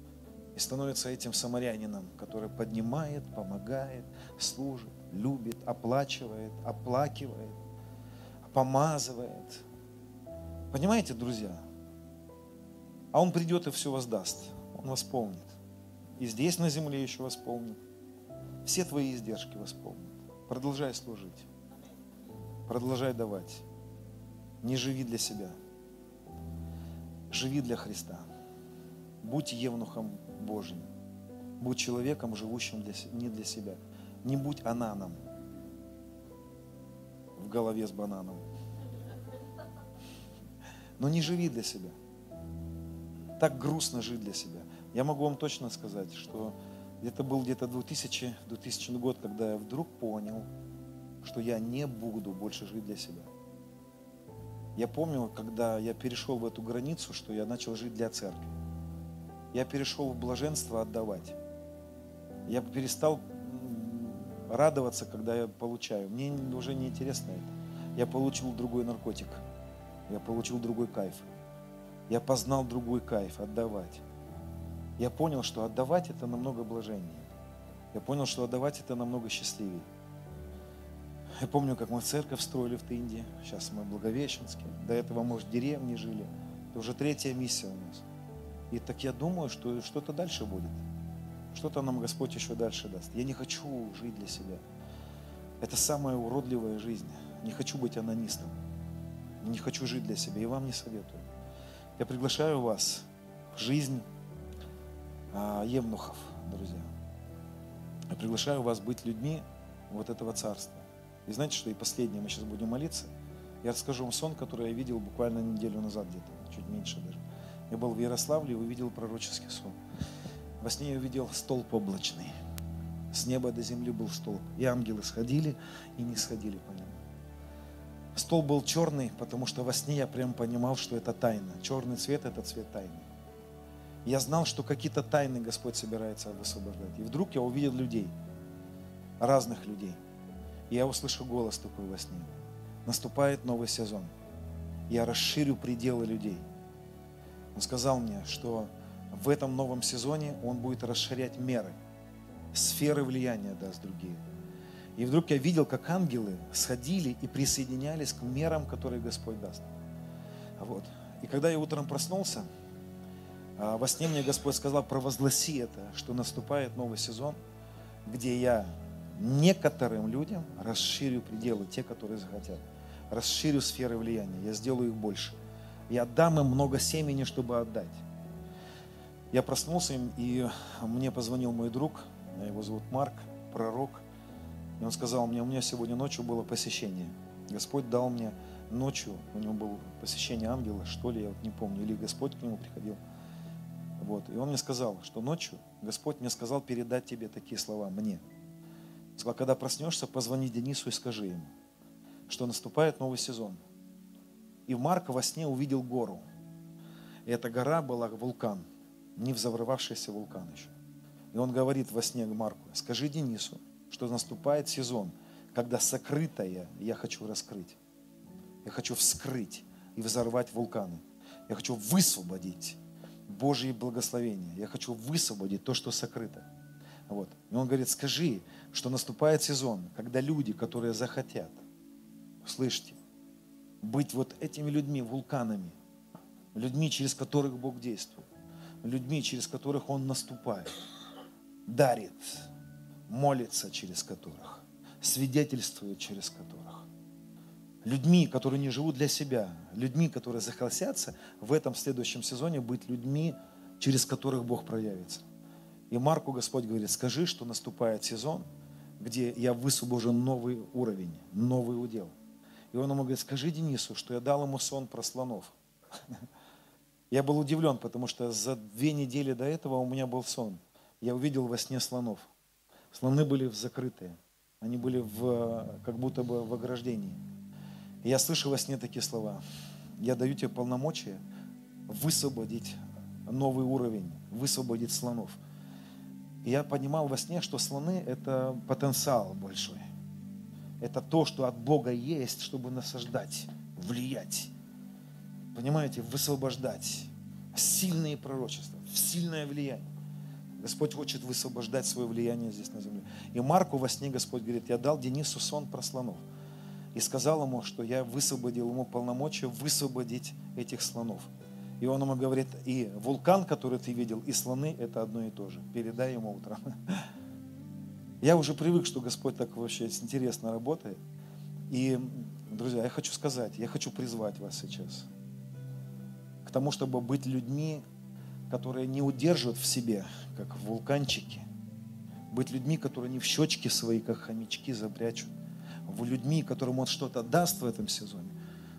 Speaker 1: и становится этим самарянином, который поднимает, помогает, служит, любит, оплачивает, оплакивает, помазывает. Понимаете, друзья? А он придет и все воздаст. Он восполнит. И здесь на земле еще восполнит. Все твои издержки восполнит. Продолжай служить. Продолжай давать. Не живи для себя. Живи для Христа. Будь евнухом Божьим. Будь человеком, живущим для, не для себя. Не будь ананом в голове с бананом. Но не живи для себя. Так грустно жить для себя. Я могу вам точно сказать, что это был где-то 2000, 2000 год, когда я вдруг понял, что я не буду больше жить для себя. Я помню, когда я перешел в эту границу, что я начал жить для церкви. Я перешел в блаженство отдавать. Я перестал радоваться, когда я получаю. Мне уже не интересно это. Я получил другой наркотик. Я получил другой кайф. Я познал другой кайф, отдавать. Я понял, что отдавать это намного блаженнее. Я понял, что отдавать это намного счастливее. Я помню, как мы церковь строили в Тынде. Сейчас мы в Благовещенске. До этого, может, в деревне жили. Это уже третья миссия у нас. И так я думаю, что что-то дальше будет. Что-то нам Господь еще дальше даст. Я не хочу жить для себя. Это самая уродливая жизнь. Не хочу быть анонистом. Не хочу жить для себя. И вам не советую. Я приглашаю вас в жизнь а, евнухов, друзья. Я приглашаю вас быть людьми вот этого царства. И знаете, что и последнее, мы сейчас будем молиться. Я расскажу вам сон, который я видел буквально неделю назад где-то, чуть меньше даже. Я был в Ярославле и увидел пророческий сон. Во сне я увидел столб облачный. С неба до земли был столб. И ангелы сходили и не сходили по нему. Столб был черный, потому что во сне я прям понимал, что это тайна. Черный цвет – это цвет тайны. Я знал, что какие-то тайны Господь собирается высвобождать. И вдруг я увидел людей, разных людей. И я услышал голос такой во сне. Наступает новый сезон. Я расширю пределы людей – он сказал мне, что в этом новом сезоне он будет расширять меры, сферы влияния даст другие. И вдруг я видел, как ангелы сходили и присоединялись к мерам, которые Господь даст. Вот. И когда я утром проснулся, а, во сне мне Господь сказал, провозгласи это, что наступает новый сезон, где я некоторым людям расширю пределы, те, которые захотят. Расширю сферы влияния, я сделаю их больше. Я дам им много семени, чтобы отдать. Я проснулся, и мне позвонил мой друг, его зовут Марк, пророк, и он сказал мне, у меня сегодня ночью было посещение. Господь дал мне ночью, у него было посещение ангела, что ли, я вот не помню, или Господь к нему приходил. Вот. И он мне сказал, что ночью Господь мне сказал передать тебе такие слова, мне. Он сказал, когда проснешься, позвони Денису и скажи ему, что наступает новый сезон – и Марк во сне увидел гору. И эта гора была вулкан, не взорвавшийся вулкан еще. И он говорит во сне Марку, скажи Денису, что наступает сезон, когда сокрытое я хочу раскрыть. Я хочу вскрыть и взорвать вулканы. Я хочу высвободить Божьи благословения. Я хочу высвободить то, что сокрыто. Вот. И он говорит, скажи, что наступает сезон, когда люди, которые захотят, слышите, быть вот этими людьми, вулканами, людьми, через которых Бог действует, людьми, через которых Он наступает, дарит, молится через которых, свидетельствует через которых. Людьми, которые не живут для себя, людьми, которые захотятся в этом следующем сезоне быть людьми, через которых Бог проявится. И Марку Господь говорит, скажи, что наступает сезон, где я высвобожен новый уровень, новый удел – и он ему говорит, скажи Денису, что я дал ему сон про слонов. Я был удивлен, потому что за две недели до этого у меня был сон. Я увидел во сне слонов. Слоны были закрытые. Они были в, как будто бы в ограждении. И я слышу во сне такие слова. Я даю тебе полномочия высвободить новый уровень, высвободить слонов. И я понимал во сне, что слоны – это потенциал большой. Это то, что от Бога есть, чтобы насаждать, влиять. Понимаете, высвобождать. Сильные пророчества, сильное влияние. Господь хочет высвобождать свое влияние здесь на земле. И Марку во сне Господь говорит, я дал Денису сон про слонов. И сказал ему, что я высвободил ему полномочия высвободить этих слонов. И он ему говорит, и вулкан, который ты видел, и слоны, это одно и то же. Передай ему утром. Я уже привык, что Господь так вообще интересно работает. И, друзья, я хочу сказать, я хочу призвать вас сейчас к тому, чтобы быть людьми, которые не удерживают в себе, как вулканчики, быть людьми, которые не в щечки свои, как хомячки, запрячут, в людьми, которым Он что-то даст в этом сезоне,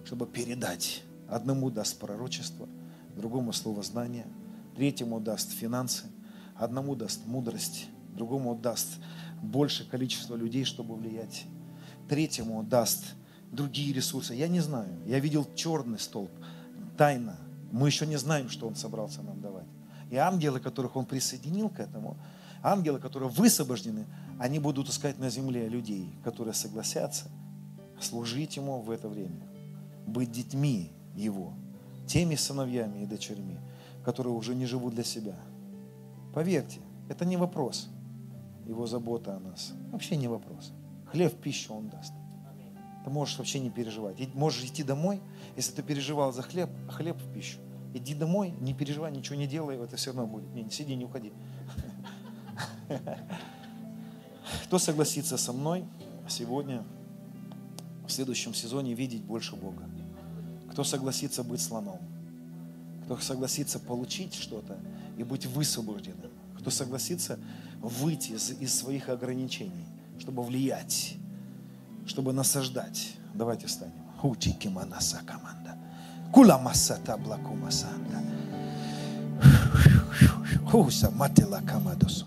Speaker 1: чтобы передать. Одному даст пророчество, другому слово знания, третьему даст финансы, одному даст мудрость, другому даст большее количество людей, чтобы влиять. Третьему даст другие ресурсы. Я не знаю. Я видел черный столб, тайна. Мы еще не знаем, что Он собрался нам давать. И ангелы, которых Он присоединил к этому, ангелы, которые высвобождены, они будут искать на земле людей, которые согласятся служить Ему в это время, быть детьми Его, теми сыновьями и дочерьми, которые уже не живут для себя. Поверьте, это не вопрос. Его забота о нас. Вообще не вопрос. Хлеб пищу Он даст. Ты можешь вообще не переживать. Можешь идти домой, если ты переживал за хлеб, хлеб в пищу. Иди домой, не переживай, ничего не делай, это все равно будет. Не сиди, не уходи. Кто согласится со мной сегодня, в следующем сезоне, видеть больше Бога? Кто согласится быть слоном? Кто согласится получить что-то и быть высвобожденным? Кто согласится выйти из, из своих ограничений, чтобы влиять, чтобы насаждать? Давайте встанем. Хутики манаса команда. Кула масата блаку масанда. Хуса матила камадосу.